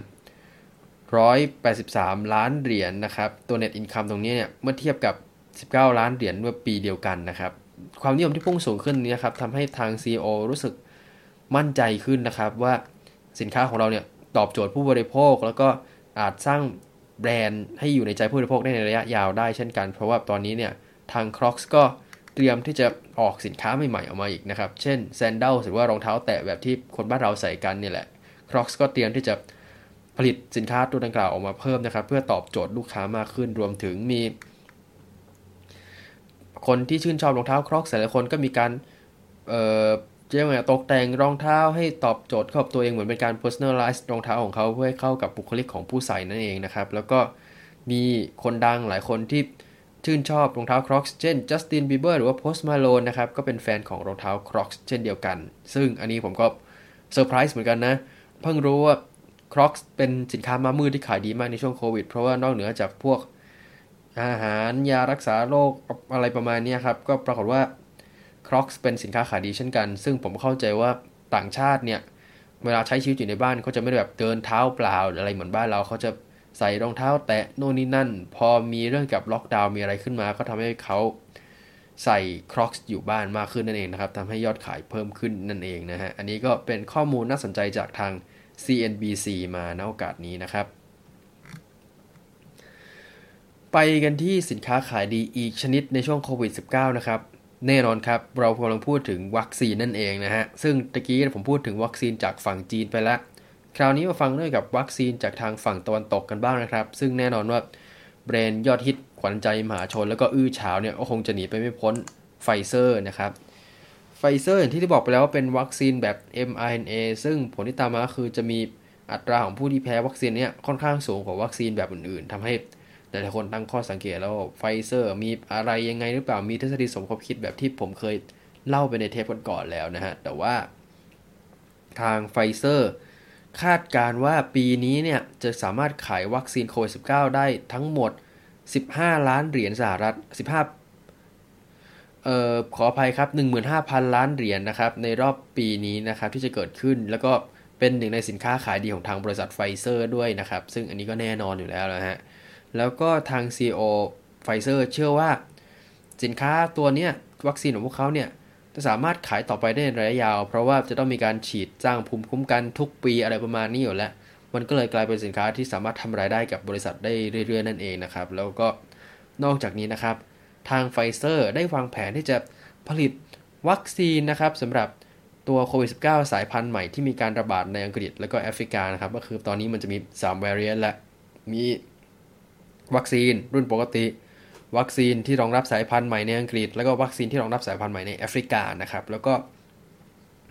Speaker 1: 183 ล้านเหรียญนนะครับ ตัว Net Income ตรงนี้เนี่ย เมื่อเทียบกับ 19 ล้านเหรียญเมื่อปีเดียวกันนะครับ ความนิยมที่พุ่งสูงขึ้นนี้ครับทำให้ทาง CEO รู้สึกมั่นใจขึ้นนะครับ ว่าสินค้าของเราเนี่ย ตอบโจทย์ผู้บริโภค แล้วก็อาจสร้าง แบรนด์ให้อยู่ในใจผู้บริโภคได้ในระยะยาวได้เช่นกัน เพราะว่าตอนนี้เนี่ยทาง Crocs ก็เตรียมที่จะออกสินค้าใหม่ๆออกมาอีกนะครับ เช่นแซนเดลหรือว่ารองเท้าแตะแบบที่คนบ้านเราใส่กันนี่แหละ Crocs ก็เตรียมที่จะผลิตสินค้าตัวดังกล่าวออกมาเพิ่มนะครับ เพื่อตอบโจทย์ลูกค้ามากขึ้นรวมถึงมี คนที่ชื่นชอบรองเท้า Crocs หลายคนก็มีการ เอ่อเรียกว่าตกแต่งรองเท้าให้ตอบโจทย์ข้ากับตัวเองเหมือนเป็นการ personalize รองเท้าของเขาเพื่อให้เข้ากับบุคลิกของผู้ใส่นั่นเองนะครับ แล้วก็มีคนดังหลายคนที่ชื่นชอบรองเท้า Crocs เช่น Justin Bieber หรือว่า Post Malone นะครับก็เป็นแฟนของรองเท้า Crocs เช่นเดียวกัน ซึ่งอันนี้ผมก็เซอร์ไพรส์เหมือนกันนะ เพิ่งรู้ว่า Crocs เป็นสินค้ามามืดที่ขายดีมากในช่วงโควิด เพราะว่านอกเหนือจากพวกอาหารยารักษาโรคอะไรประมาณนี้ครับ ก็ปรากฏว่า Crocs เป็นสินค้าขายดีเช่นกัน ซึ่งผมเข้าใจว่าต่างชาติเนี่ย เวลาใช้ชีวิตอยู่ในบ้านเขาจะไม่ได้แบบเดินเท้าเปล่าอะไรเหมือนบ้านเราเขาจะใส่รองเท้าแตะโน่นนี่นั่น พอมีเรื่องกับล็อกดาวน์มีอะไรขึ้นมาก็ทำให้เขาใส่ครอ c ส์อยู่บ้านมากขึ้นนั่นเองนะครับทำให้ยอดขายเพิ่มขึ้นนั่นเองนะฮะ อันนี้ก็เป็นข้อมูลน่าสนใจจากทาง CNBC มาในโอกาสนี้นะครับ ไปกันที่สินค้าขายดีอีกชนิดในช่วงโควิด -19 นะครับ แน่นอนครับ เรากำลังพูดถึงวัคซีนนั่นเองนะฮะ ซึ่งตะกี้ผมพูดถึงวัคซีนจากฝั่งจีนไปแล้ว คราวนี้มาฟังด้วยกับวัคซีนจากทางฝั่งตะวันตกกันบ้างนะครับ ซึ่งแน่นอนว่าแบรนด์ยอดฮิตขวัญใจมหาชน แล้วก็อื้อฉาวเนี่ยก็คงจะหนีไปไม่พ้นไฟเซอร์นะครับไฟเซอร์อย่างที่ได้บอกไปแล้วว่าเป็นวัคซีนแบบ mRNA ซึ่งผลที่ตามมาคือจะมีอัตราของผู้ที่แพ้วัคซีนเนี่ยค่อนข้างสูงกว่าวัคซีนแบบอื่นๆทำให้ หลายๆคนตั้งข้อสังเกตแล้วไฟเซอร์มีอะไรยังไงหรือเปล่ามีทฤษฎีสมคบคิดแบบที่ผมเคยเล่าไปในเทปก่อนๆแล้วนะฮะ แต่ว่าทางไฟเซอร์คาดการว่าปีนี้เนี่ย จะสามารถขายวัคซีนโควิด -19 ได้ทั้งหมด 15 ล้านเหรียญสหรัฐ 15 เอ่อ ขออภัยครับ 15,000 ล้านเหรียญนะครับ ในรอบปีนี้นะครับที่จะเกิดขึ้น แล้วก็เป็นหนึ่งในสินค้าขายดีของทางบริษัทไฟเซอร์ด้วยนะครับ ซึ่งอันนี้ก็แน่นอนอยู่แล้วนะฮะ แล้วก็ทาง CEO ไฟเซอร์เชื่อว่า สินค้าตัวเนี้ยวัคซีนของพวกเขาเนี่ยจะสามารถขายต่อไปได้ในระยะยาว เพราะว่าจะต้องมีการฉีดสร้างภูมิคุ้มกันทุกปีอะไรประมาณนี้อยู่แล้ว มันก็เลยกลายเป็นสินค้าที่สามารถทำรายได้กับบริษัทได้เรื่อยๆนั่นเองนะครับ แล้วก็นอกจากนี้นะครับ ทางไฟเซอร์ได้วางแผนที่จะผลิตวัคซีนนะครับสำหรับตัวโควิด -19 สายพันธุ์ใหม่ที่มีการระบาดในอังกฤษ และก็แอฟริกานะครับ ก็คือตอนนี้มันจะมี3 variant และมี วัคซีนรุ่นปกติ วัคซีนที่รองรับสายพันธุ์ใหม่ในอังกฤษ แล้วก็วัคซีนที่รองรับสายพันธุ์ใหม่ในแอฟริกานะครับ แล้วก็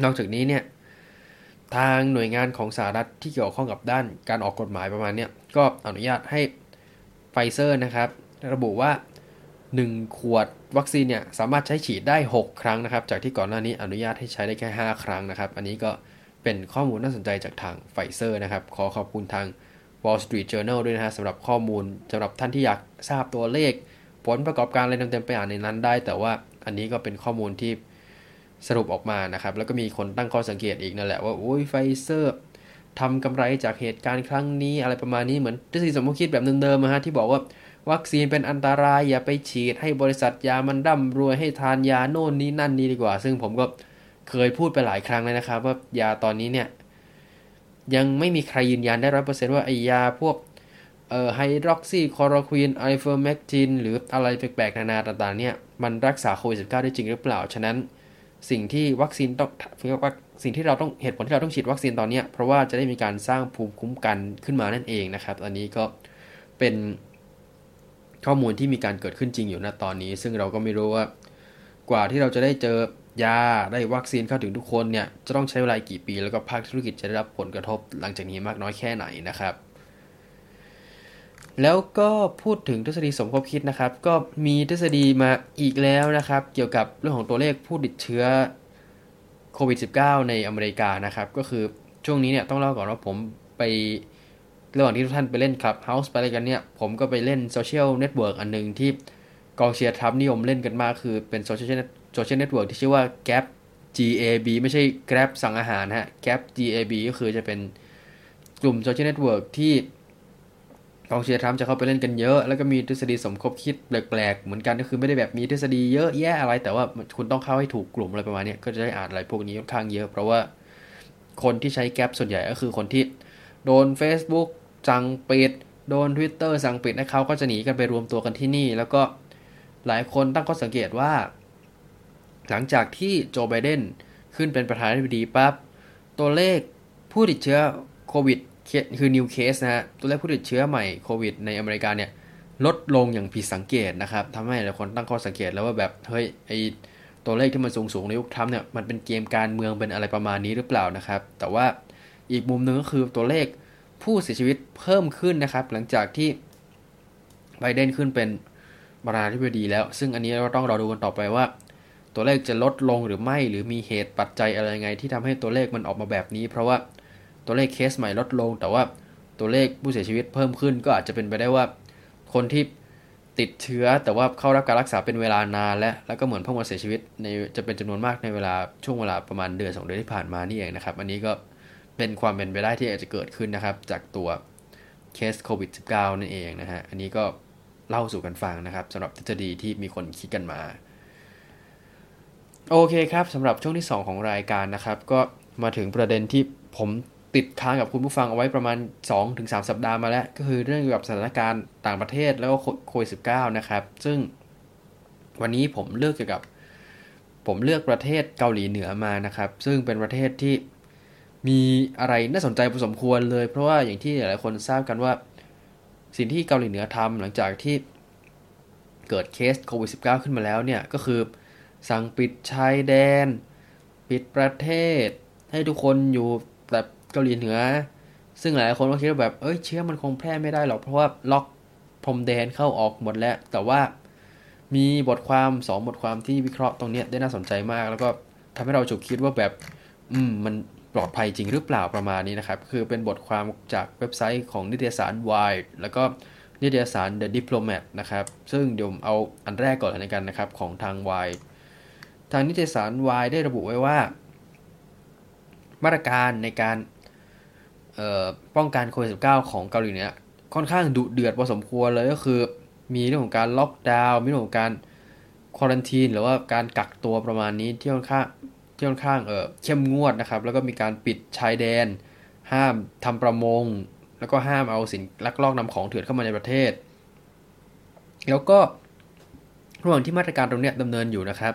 Speaker 1: นอกจากนี้เนี่ยทางหน่วยงานของสหรัฐที่เกี่ยวข้องกับด้านการออกกฎหมายประมาณนี้ก็อนุญาตให้ไฟเซอร์นะครับ ระบุว่า 1 ขวดวัคซีนเนี่ยสามารถใช้ฉีดได้ 6 ครั้งนะครับ จากที่ก่อนหน้านี้อนุญาตให้ใช้ได้แค่ 5 ครั้งนะครับ อันนี้ก็เป็นข้อมูลน่าสนใจจากทางไฟเซอร์นะครับ ขอขอบคุณทาง Wall Street Journal ด้วยนะฮะสำหรับข้อมูลสำหรับท่านที่อยากทราบตัวเลข ผลประกอบการอะไรเต็มๆไปอ่านในนั้นได้ แต่ว่าอันนี้ก็เป็นข้อมูลที่สรุปออกมานะครับ แล้วก็มีคนตั้งข้อสังเกตอีกนั่นแหละว่าโอ้ยไฟเซอร์ทำกำไรจากเหตุการณ์ครั้งนี้อะไรประมาณนี้เหมือนทฤษฎีสมคบคิดแบบเดิมๆนะฮะที่บอกว่าวัคซีนเป็นอันตรายอย่าไปฉีด ให้บริษัทยามันร่ำรวยให้ทานยาโน่นนี้นั่นนี้ดีกว่า ซึ่งผมก็เคยพูดไปหลายครั้งเลยนะครับ ว่ายาตอนนี้เนี่ย ยังไม่มีใครยืนยันได้ร้อยเปอร์เซ็นต์ว่าไอยาพวกเอ่อไฮดรอกซีคลอโรควินไอเวอร์เมกตินหรืออะไรแปลกๆ นานาต่างๆเนี่ยมันรักษาโควิด -19 ได้จริงหรือเปล่า ฉะนั้นสิ่งที่วัคซีนต้องสิ่งที่เราต้องเหตุผลที่เราต้องฉีดวัคซีนตอนนี้เพราะว่าจะได้มีการสร้างภูมิคุ้มกันขึ้นมานั่นเองนะครับอันนี้ก็เป็นข้อมูลที่มีการเกิดขึ้นจริงอยู่ณตอนนี้ ซึ่งเราก็ไม่รู้ว่ากว่าที่เราจะได้เจอ ยาได้วัคซีนเข้าถึงทุกคนเนี่ยจะต้องใช้เวลากี่ปี แล้วก็ภาคธุรกิจจะได้รับผลกระทบหลังจากนี้มากน้อยแค่ไหนนะครับ แล้วก็พูดถึงทฤษฎีสมคบคิดนะครับ ก็มีทฤษฎีมาอีกแล้วนะครับ เกี่ยวกับเรื่องของตัวเลขผู้ติดเชื้อโควิด -19 ในอเมริกานะครับ ก็คือช่วงนี้เนี่ยต้องเล่าก่อนว่าผมไประหว่างที่ทุกท่านไปเล่น Clubhouse ไปอะไรกันเนี่ย ผมก็ไปเล่นโซเชียลเน็ตเวิร์กอันหนึ่งที่กองเชียร์ทรัมป์นิยมเล่นกันมากคือเป็นโซเชียล โซเชียลเน็ตเวิร์กที่ชื่อว่า Gab GAB ไม่ใช่ Grab สั่งอาหารฮะ Gap GAB ก็คือจะเป็นกลุ่มโซเชียลเน็ตเวิร์กที่กองเชียร์ทรัมป์จะเข้าไปเล่นกันเยอะ แล้วก็มีทฤษฎีสมคบคิดแปลกๆ เหมือนกันก็คือไม่ได้แบบมีทฤษฎีเยอะแยะอะไร แต่ว่าคุณต้องเข้าให้ถูกกลุ่มอะไรประมาณนี้ก็จะได้อ่านอะไรพวกนี้ค่อนข้างเยอะ เพราะว่าคนที่ใช้แกลบส่วนใหญ่ก็คือคนที่โดน Facebook สั่งปิด โดน Twitter สั่งปิดนะเขาก็จะหนีกันไปรวมตัวกันที่นี่ แล้วก็หลายคนตั้งข้อสังเกตว่า หลังจากที่โจไบเดนขึ้นเป็นประธานาธิบดีปั๊บตัวเลขผู้ติดเชื้อโควิดคือนิวเคสนะฮะตัวเลขผู้ติดเชื้อใหม่โควิดในอเมริกาเนี่ยลดลงอย่างผิดสังเกตนะครับทำให้หลายคนตั้งข้อสังเกตแล้วว่าแบบเฮ้ยไอตัวเลขที่มันสูงสูงในยุคทรัมป์เนี่ยมันเป็นเกมการเมืองเป็นอะไรประมาณนี้หรือเปล่านะครับ แต่ว่าอีกมุมหนึ่งก็คือตัวเลขผู้เสียชีวิตเพิ่มขึ้นนะครับ หลังจากที่ไบเดนขึ้นเป็นประธานาธิบดีแล้ว ซึ่งอันนี้เราต้องรอดูกันต่อไปว่า ตัวเลขจะลดลงหรือไม่ หรือมีเหตุปัจจัยอะไรไง ที่ทำให้ตัวเลขมันออกมาแบบนี้ เพราะว่าตัวเลขเคสใหม่ลดลง แต่ว่าตัวเลขผู้เสียชีวิตเพิ่มขึ้น ก็อาจจะเป็นไปได้ว่า คนที่ติดเชื้อแต่ว่าเข้ารับการรักษาเป็นเวลานานและแล้วก็เหมือนเพิ่งมาเสียชีวิตในจะเป็นจำนวนมากในเวลาช่วงเวลาประมาณเดือนสองเดือนที่ผ่านมานี่เองนะครับ อันนี้ก็เป็นความเป็นไปได้ที่อาจจะเกิดขึ้นนะครับ จากตัวเคสโควิด -19 นั่นเองนะฮะอันนี้ก็เล่าสู่กันฟังนะครับสำหรับทฤษฎีที่มีคนคิดกันมา โอเคครับสำหรับช่วงที่ 2 ของรายการนะครับ ก็มาถึงประเด็นที่ผมติดค้างกับคุณผู้ฟังเอาไว้ประมาณ 2-3 สัปดาห์มาแล้ว ก็คือเรื่องเกี่ยวกับสถานการณ์ต่างประเทศแล้วก็โควิด -19 นะครับ ซึ่งวันนี้ผมเลือกเกี่ยวกับ ผมเลือกประเทศเกาหลีเหนือมานะครับ ซึ่งเป็นประเทศที่มีอะไรน่าสนใจพอสมควรเลย เพราะว่าอย่างที่หลายคนทราบกันว่า สิ่งที่เกาหลีเหนือทำหลังจากที่เกิดเคสโควิด -19 ขึ้นมาแล้วเนี่ยก็คือ สั่งปิดชายแดน ปิดประเทศ ให้ทุกคนอยู่แบบเกาหลีเหนือ ซึ่งหลายคนก็คิดว่าแบบเอ้ยเชื้อมันคงแพร่ไม่ได้หรอกเพราะว่าล็อกพรมแดนเข้าออกหมดแล้ว แต่ว่ามีบทความ2บทความที่วิเคราะห์ตรงนี้ได้น่าสนใจมาก แล้วก็ทำให้เราฉุกคิดว่าแบบ อืมมันปลอดภัยจริงหรือเปล่าประมาณนี้นะครับ คือเป็นบทความจากเว็บไซต์ของนิตยสาร Wired แล้วก็นิตยสาร The Diplomat นะครับ ซึ่งเดี๋ยวเอาอันแรกก่อนเลยกันนะครับ ของทาง Wired ทางนิตยสาร Wired ได้ระบุไว้ว่า มาตรการในการป้องกันโควิด -19 ของเกาหลีเหนือค่อนข้างดุเดือดพอสมควรเลยก็คือ มีเรื่องของการล็อกดาวน์มีเรื่องของการควอรันทีนหรือว่าการกักตัวประมาณนี้ที่ค่อนข้างที่ค่อนข้างเออเข้มงวดนะครับ แล้วก็มีการปิดชายแดน ห้ามทำประมง แล้วก็ห้ามเอาสินลักลอบนำของเถื่อนเข้ามาในประเทศ แล้วก็ระหว่างที่มาตรการตรงนี้ดำเนินอยู่นะครับ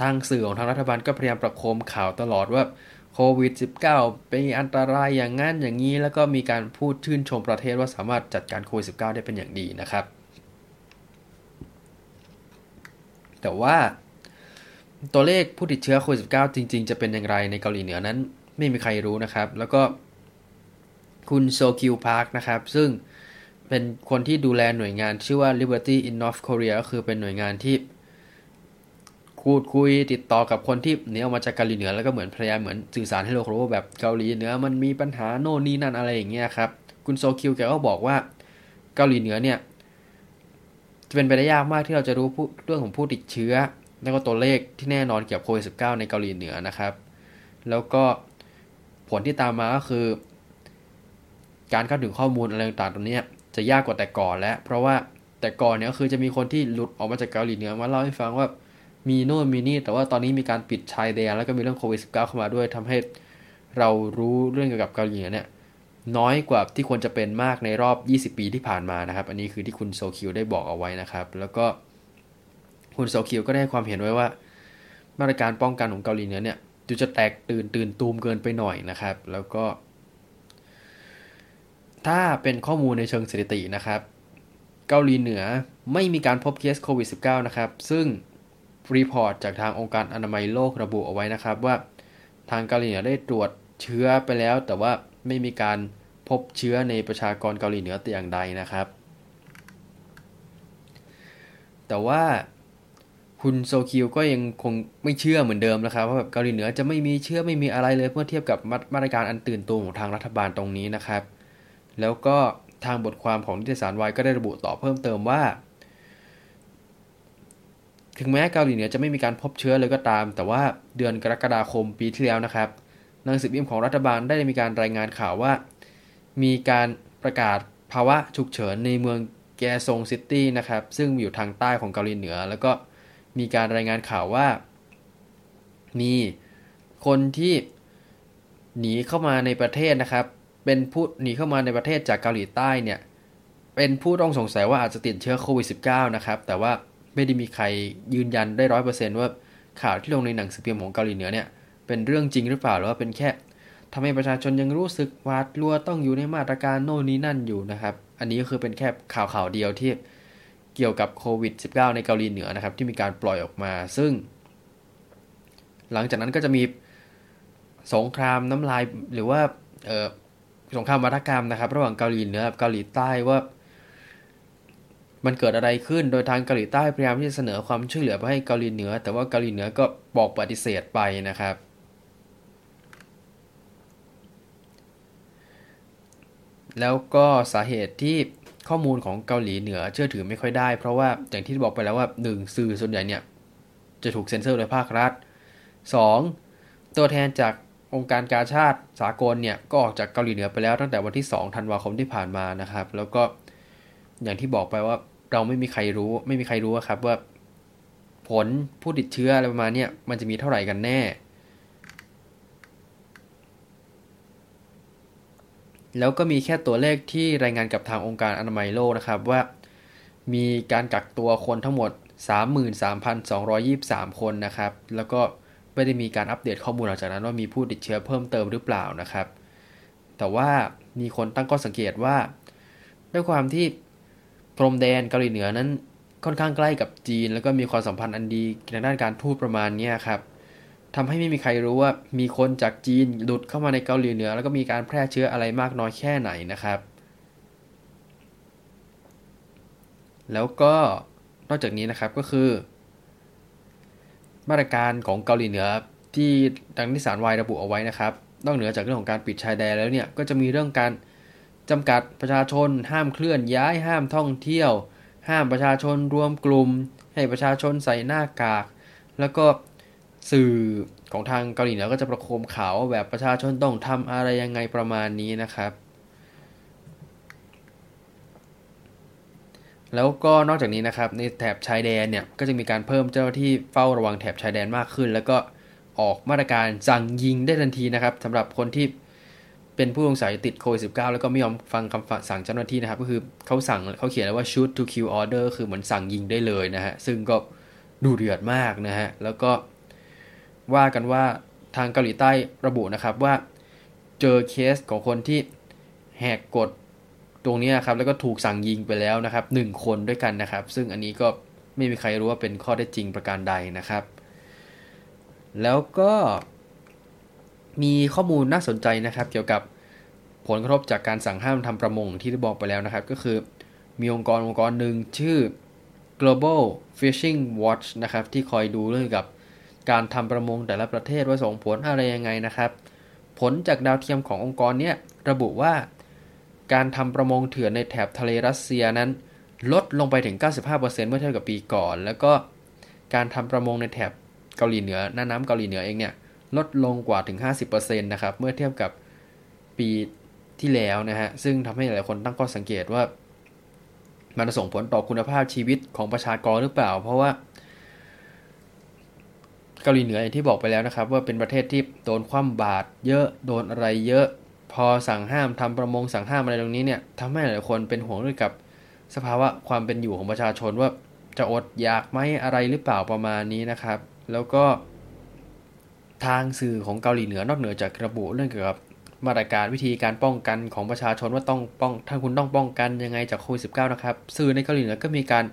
Speaker 1: ทางสื่อของทางรัฐบาลก็พยายามประโคมข่าวตลอดว่าโควิด -19 เป็นอันตรายอย่างงั้นอย่างนี้ แล้วก็มีการพูดชื่นชมประเทศว่าสามารถจัดการโควิด -19 ได้เป็นอย่างดีนะครับ แต่ว่าตัวเลขผู้ติดเชื้อโควิด -19 จริง ๆ จะเป็นอย่างไรในเกาหลีเหนือนั้น ไม่มีใครรู้นะครับ แล้วก็คุณโซคิวพาร์คนะครับ ซึ่งเป็นคนที่ดูแลหน่วยงานชื่อว่า Liberty in North Korea ก็คือเป็นหน่วยงานที่ พูดคุยติดต่อกับคนที่หนีออกมาจากเกาหลีเหนือแล้วก็เหมือนพยายามเหมือนสื่อสารให้โลกรู้ว่าแบบเกาหลีเหนือมันมีปัญหาโน่นนี่นั่นอะไรอย่างเงี้ยครับ คุณโซคิวแกก็บอกว่าเกาหลีเหนือเนี่ยจะเป็นไปได้ยากมากที่เราจะรู้เรื่องของผู้ติดเชื้อ แล้วก็ตัวเลขที่แน่นอนเกี่ยวกับโควิด -19 ในเกาหลีเหนือนะครับ แล้วก็ผลที่ตามมาก็คือ การเข้าถึงข้อมูลอะไรต่างๆตรงนี้จะยากกว่าแต่ก่อนแล้ว เพราะว่าแต่ก่อนเนี่ยคือจะมีคนที่หลุดออกมาจากเกาหลีเหนือมาเล่าให้ฟังว่า มีโน่นมีนี่ แต่ว่าตอนนี้มีการปิดชายแดนแล้วก็มีเรื่องโควิด -19 เข้ามาด้วยทำให้เรารู้เรื่องเกี่ยวกับเกาหลีเนี่ยน้อยกว่าที่ควรจะเป็นมากในรอบ 20 ปีที่ผ่านมานะครับ อันนี้คือที่คุณโซคิวได้บอกเอาไว้นะครับ แล้วก็คุณโซคิวก็ได้ความเห็นไว้ว่า มาตรการป้องกันของเกาหลีเหนือเนี่ยดูจะแตกตื่นตื่นตูมเกินไปหน่อยนะครับ แล้วก็ ถ้าเป็นข้อมูลในเชิงสถิตินะครับ เกาหลีเหนือไม่มีการพบเคสโควิด -19 นะครับ ซึ่ง report จากทางองค์การอนามัยโลกระบุเอาไว้นะครับว่า ทางเกาหลีเหนือได้ตรวจเชื้อไปแล้ว แต่ว่าไม่มีการพบเชื้อในประชากรเกาหลีเหนือแต่อย่างใดนะครับ แต่ว่าคุณโซคิวก็ยังคงไม่เชื่อเหมือนเดิมนะครับว่าแบบเกาหลีเหนือจะไม่มีเชื้อไม่มีอะไรเลยเมื่อเทียบกับมาตรการอันตื่นตัวของทางรัฐบาลตรงนี้นะครับ แล้วก็ทางบทความของนิตยสารวายก็ได้ระบุต่อเพิ่มเติมว่า ถึงแม้เกาหลีเหนือจะไม่มีการพบเชื้อเลยก็ตาม แต่ว่าเดือนกรกฎาคมปีที่แล้วนะครับหนังสือพิมพ์ของรัฐบาลได้มีการรายงานข่าวว่า มีการประกาศภาวะฉุกเฉินในเมืองแกซอง City นะครับ ซึ่งอยู่ทางใต้ของเกาหลีเหนือ แล้วก็มีการรายงานข่าวว่า มีคนที่หนีเข้ามาในประเทศนะครับ เป็นผู้หนีเข้ามาในประเทศจากเกาหลีใต้เนี่ย เป็นผู้ต้องสงสัยว่าอาจจะติดเชื้อโควิด -19 นะครับ แต่ว่า ไม่ได้มีใครยืนยันได้ร้อยเปอร์เซนต์ว่าข่าวที่ลงในหนังสือพิมพ์ของเกาหลีเหนือเนี่ยเป็นเรื่องจริงหรือเปล่าหรือว่าเป็นแค่ทำให้ประชาชนยังรู้สึกหวาดกลัวต้องอยู่ในมาตรการโน่นนี้นั่นอยู่นะครับ อันนี้ก็คือเป็นแค่ข่าวข่าวเดียวที่เกี่ยวกับโควิด -19 ในเกาหลีเหนือนะครับ ที่มีการปล่อยออกมา ซึ่ง หลังจากนั้นก็จะมีสงครามน้ำลายหรือว่าสงครามวัฒกรรมนะครับ ระหว่างเกาหลีเหนือกับเกาหลีใต้ว่า มันเกิดอะไรขึ้น โดยทางเกาหลีใต้พยายามที่จะเสนอความช่วยเหลือไปให้เกาหลีเหนือ แต่ว่าเกาหลีเหนือก็บอกปฏิเสธไปนะครับ แล้วก็สาเหตุที่ข้อมูลของเกาหลีเหนือเชื่อถือไม่ค่อยได้ เพราะว่าอย่างที่บอกไปแล้วว่า 1. สื่อส่วนใหญ่เนี่ยจะถูกเซ็นเซอร์โดยภาครัฐ 2. ตัวแทนจากองค์การกาชาติสากลเนี่ยก็ออกจากเกาหลีเหนือไปแล้วตั้งแต่วันที่ 2 ธันวาคมที่ผ่านมานะครับ แล้วก็อย่างที่บอกไปว่า เราไม่มีใครรู้ ไม่มีใครรู้ครับว่า ผลผู้ติดเชื้ออะไรประมาณนี้มันจะมีเท่าไหร่กันแน่ แล้วก็มีแค่ตัวเลขที่รายงานกับทางองค์การอนามัยโลกนะครับว่า มีการกักตัวคนทั้งหมด 33,223 คนนะครับ แล้วก็ไม่ได้มีการอัปเดตข้อมูลหลังจากนั้นว่ามีผู้ติดเชื้อเพิ่มเติมหรือเปล่านะครับ แต่ว่ามีคนตั้งข้อสังเกตว่า ด้วยความที่ พรมแดนเกาหลีเหนือนั้นค่อนข้างใกล้กับจีน แล้วก็มีความสัมพันธ์อันดีในด้านการทูตประมาณนี้ครับทำให้ไม่มีใครรู้ว่ามีคนจากจีนหลุดเข้ามาในเกาหลีเหนือ แล้วก็มีการแพร่เชื้ออะไรมากน้อยแค่ไหนนะครับ แล้วก็นอกจากนี้นะครับก็คือ มาตรการของเกาหลีเหนือที่ดังนิสานวายระบุเอาไว้นะครับ นอกเหนือจากเรื่องของการปิดชายแดนแล้วเนี่ยก็จะมีเรื่องการ จำกัดประชาชน ห้ามเคลื่อนย้ายห้ามท่องเที่ยว ห้ามประชาชนรวมกลุ่ม ให้ประชาชนใส่หน้ากาก แล้วก็สื่อของทางเกาหลีเหนือก็จะประโคมข่าวแบบประชาชนต้องทำอะไรยังไงประมาณนี้นะครับ แล้วก็นอกจากนี้นะครับในแถบชายแดนเนี่ยก็จะมีการเพิ่มเจ้าหน้าที่เฝ้าระวังแถบชายแดนมากขึ้น แล้วก็ออกมาตรการสั่งยิงได้ทันทีนะครับสำหรับคนที่ เป็นผู้สงสัยติดโควิด -19 แล้วก็ไม่ยอมฟังคำสั่งเจ้าหน้าที่นะครับ ก็คือเขาสั่งเขาเขียนแล้ว่า shoot to kill order คือเหมือนสั่งยิงได้เลยนะฮะ ซึ่งก็ดูเดือดมากนะฮะ แล้วก็ว่ากันว่าทางเกาหลีใต้ระบุนะครับว่าเจอเคสของคนที่แหกกฎตรงนี้ครับแล้วก็ถูกสั่งยิงไปแล้วนะครับหคนด้วยกันนะครับ ซึ่งอันนี้ก็ไม่มีใครรู้ว่าเป็นข้อได้จริงประการใดนะครับ แล้วก็ มีข้อมูลน่าสนใจนะครับ เกี่ยวกับผลกระทบจากการสั่งห้ามทำประมงที่ได้บอกไปแล้วนะครับ ก็คือมีองค์กรองค์กรหนึ่งชื่อ global fishing watch นะครับ ที่คอยดูเรื่องกับการทำประมงแต่ละประเทศว่าส่งผลอะไรยังไงนะครับ ผลจากดาวเทียมขององค์กรนี้ระบุว่า การทำประมงเถื่อนในแถบทะเลรัสเซียนั้น ลดลงไปถึง 95%เมื่อเทียบกับปีก่อน แล้วก็การทำประมงในแถบเกาหลีเหนือหน้าน้ำเกาหลีเหนือเองเนี่ย ลดลงกว่าถึง 50%นะครับ เมื่อเทียบกับปีที่แล้วนะฮะ ซึ่งทำให้หลายคนตั้งข้อสังเกตว่า มันส่งผลต่อคุณภาพชีวิตของประชากรหรือเปล่า เพราะว่าเกาหลีเหนืออย่างที่บอกไปแล้วนะครับ ว่าเป็นประเทศที่โดนคว่ำบาตรเยอะโดนอะไรเยอะ พอสั่งห้ามทำประมงสั่งห้ามอะไรตรงนี้เนี่ยทำให้หลายคนเป็นห่วงเรื่องกับสภาวะความเป็นอยู่ของประชาชนว่าจะอดอยากไหมอะไรหรือเปล่าประมาณนี้นะครับ แล้วก็ ทางสื่อของเกาหลีเหนือนอกเหนือจากระบุเรื่องเกี่ยวกับมาตรการวิธีการป้องกันของประชาชนว่าต้องป้องถ้าคุณต้องป้องกันยังไงจากโควิดสินะครับ สื่อในเกาหลีเหนือก็มีการ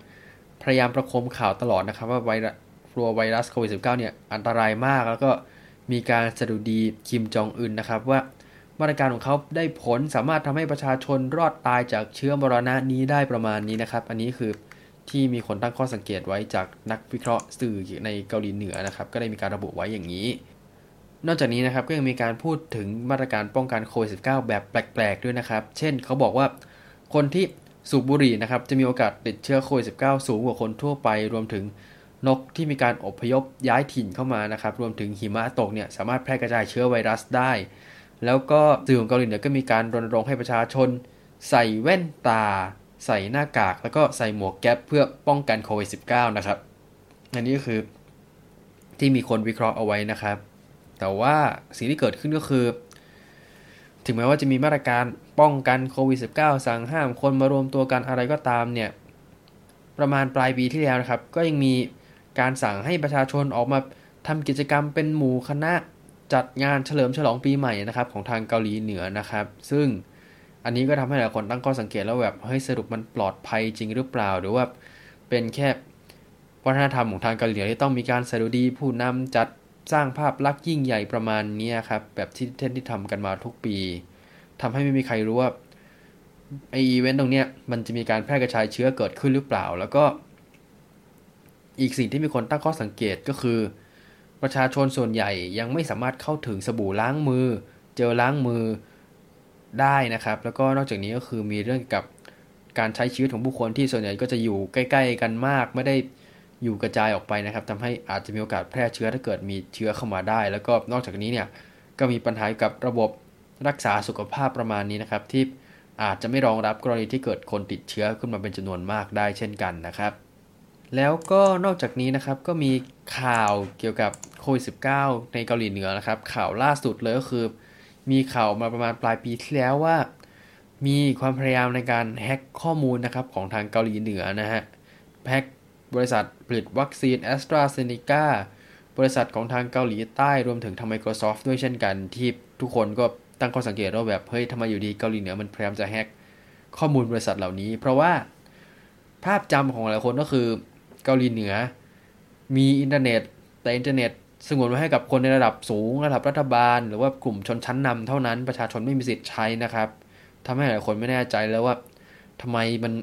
Speaker 1: พยายามประคมข่าวตลอดนะครับ ว่าไวรัสฟลัวไวรัสโควิดสิเนี่ยอันตรายมากแล้วก็มีการสะดุดีคิมจองอึนนะครับว่ามาตรการของเขาได้ผลสามารถทำให้ประชาชนรอดตายจากเชื้อมรณะนี้ได้ประมาณนี้นะครับ อันนี้คือที่มีคนตั้งข้อสังเกตไว้จากนักวิเคราะห์สื่อในเกาหลีเหนือนะครับ ก็ได้มีการระบุไว้อย่างนี้ นอกจากนี้นะครับก็ยังมีการพูดถึงมาตรการป้องกันโควิด -19 แบบแปลก ๆ ด้วยนะครับ เช่นเขาบอกว่าคนที่สูบบุหรี่นะครับจะมีโอกาสติดเชื้อโควิด -19 สูงกว่าคนทั่วไป รวมถึงนกที่มีการอพยพย้ายถิ่นเข้ามานะครับ รวมถึงหิมะตกเนี่ยสามารถแพร่กระจายเชื้อไวรัสได้ แล้วก็สื่อของเกาหลีเหนือก็มีการรณรงค์ให้ประชาชน ใส่แว่นตา ใส่หน้ากาก แล้วก็ใส่หมวกแก๊ปเพื่อป้องกันโควิด -19 นะครับ อันนี้ก็คือที่มีคนวิเคราะห์เอาไว้นะครับ แต่ว่าสิ่งที่เกิดขึ้นก็คือ ถึงแม้ว่าจะมีมาตรการป้องกันโควิด -19 สั่งห้ามคนมารวมตัวกันอะไรก็ตามเนี่ย ประมาณปลายปีที่แล้วนะครับ ก็ยังมีการสั่งให้ประชาชนออกมาทำกิจกรรมเป็นหมู่คณะจัดงานเฉลิมฉลองปีใหม่นะครับ ของทางเกาหลีเหนือนะครับ ซึ่งอันนี้ก็ทำให้หลายคนตั้งข้อสังเกตแล้วแบบเฮ้ยสรุปมันปลอดภัยจริงหรือเปล่า หรือว่าเป็นแค่วัฒนธรรมของทางเกาหลีที่ต้องมีการสดุดีผู้นำจัด สร้างภาพลักษณ์ยิ่งใหญ่ประมาณนี้ครับ แบบที่เท่นที่ทำกันมาทุกปีทำให้ไม่มีใครรู้ว่าไออีเวนต์ตรงเนี้ยมันจะมีการแพร่กระจายเชื้อเกิดขึ้นหรือเปล่า แล้วก็ อีกสิ่งที่มีคนตั้งข้อสังเกตก็คือ ประชาชนส่วนใหญ่ยังไม่สามารถเข้าถึงสบู่ล้างมือ เจลล้างมือได้นะครับ แล้วก็นอกจากนี้ก็คือมีเรื่องกับการใช้ชีวิตของผู้คนที่ส่วนใหญ่ก็จะอยู่ใกล้ ๆ กันมาก ไม่ได้ อยู่กระจายออกไปนะครับทำให้อาจจะมีโอกาสแพร่เชื้อถ้าเกิดมีเชื้อเข้ามาได้ แล้วก็นอกจากนี้เนี่ยก็มีปัญหากับระบบรักษาสุขภาพประมาณนี้นะครับที่อาจจะไม่รองรับกรณีที่เกิดคนติดเชื้อขึ้นมาเป็นจำนวนมากได้เช่นกันนะครับ แล้วก็นอกจากนี้นะครับก็มีข่าวเกี่ยวกับโควิด -19 ในเกาหลีเหนือนะครับ ข่าวล่าสุดเลยก็คือ มีข่าวมาประมาณปลายปีที่แล้วว่า มีความพยายามในการแฮ็กข้อมูลนะครับของทางเกาหลีเหนือนะฮะแฮ็ก บริษัทผลิตวัคซีนแอสตราเซเนกาบริษัทของทางเกาหลีใต้รวมถึงทาง Microsoft ด้วยเช่นกัน ที่ทุกคนก็ตั้งข้อสังเกตว่าแบบ เฮ้ยทำไมอยู่ดีเกาหลีเหนือมันพยายามจะแฮกข้อมูลบริษัทเหล่านี้ เพราะว่าภาพจำของหลายคนก็คือเกาหลีเหนือ มีอินเทอร์เน็ต แต่อินเทอร์เน็ตสงวนไว้ให้กับคนในระดับสูง ระดับรัฐบาล หรือว่ากลุ่มชนชั้นนำเท่านั้นประชาชนไม่มีสิทธิ์ใช้นะครับทำให้หลายคนไม่แน่ใจแล้วว่าทำไมมัน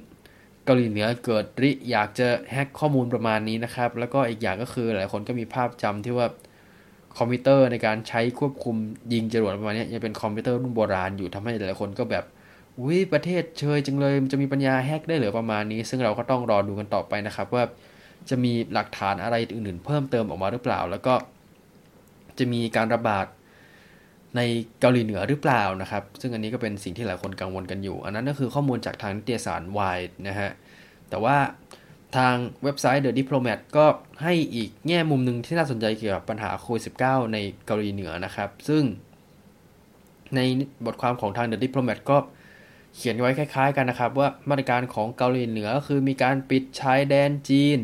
Speaker 1: เกาหลีเหนือเกิดริอยากจะแฮ็กข้อมูลประมาณนี้นะครับ แล้วก็อีกอย่างก็คือหลายคนก็มีภาพจำที่ว่าคอมพิวเตอร์ในการใช้ควบคุมยิงจรวดประมาณนี้ยังเป็นคอมพิวเตอร์รุ่นโบราณอยู่ทำให้หลายคนก็แบบอุ้ยประเทศเชยจังเลยมันจะมีปัญญาแฮกได้หรือประมาณนี้ ซึ่งเราก็ต้องรอดูกันต่อไปนะครับ ว่าจะมีหลักฐานอะไรอื่นๆ เพิ่มเติมออกมาหรือเปล่า แล้วก็จะมีการระบาด ในเกาหลีเหนือหรือเปล่านะครับ ซึ่งอันนี้ก็เป็นสิ่งที่หลายคนกังวลกันอยู่ อันนั้นก็คือข้อมูลจากทางนิตยสารวายนะฮะ แต่ว่าทางเว็บไซต์ The Diplomat ก็ให้อีกแง่มุมหนึ่งที่น่าสนใจเกี่ยวกับปัญหาโควิด -19 ในเกาหลีเหนือนะครับ ซึ่งในบทความของทาง The Diplomat ก็เขียนไว้คล้ายๆ กันนะครับ ว่ามาตรการของเกาหลีเหนือคือมีการปิดชายแดนจีน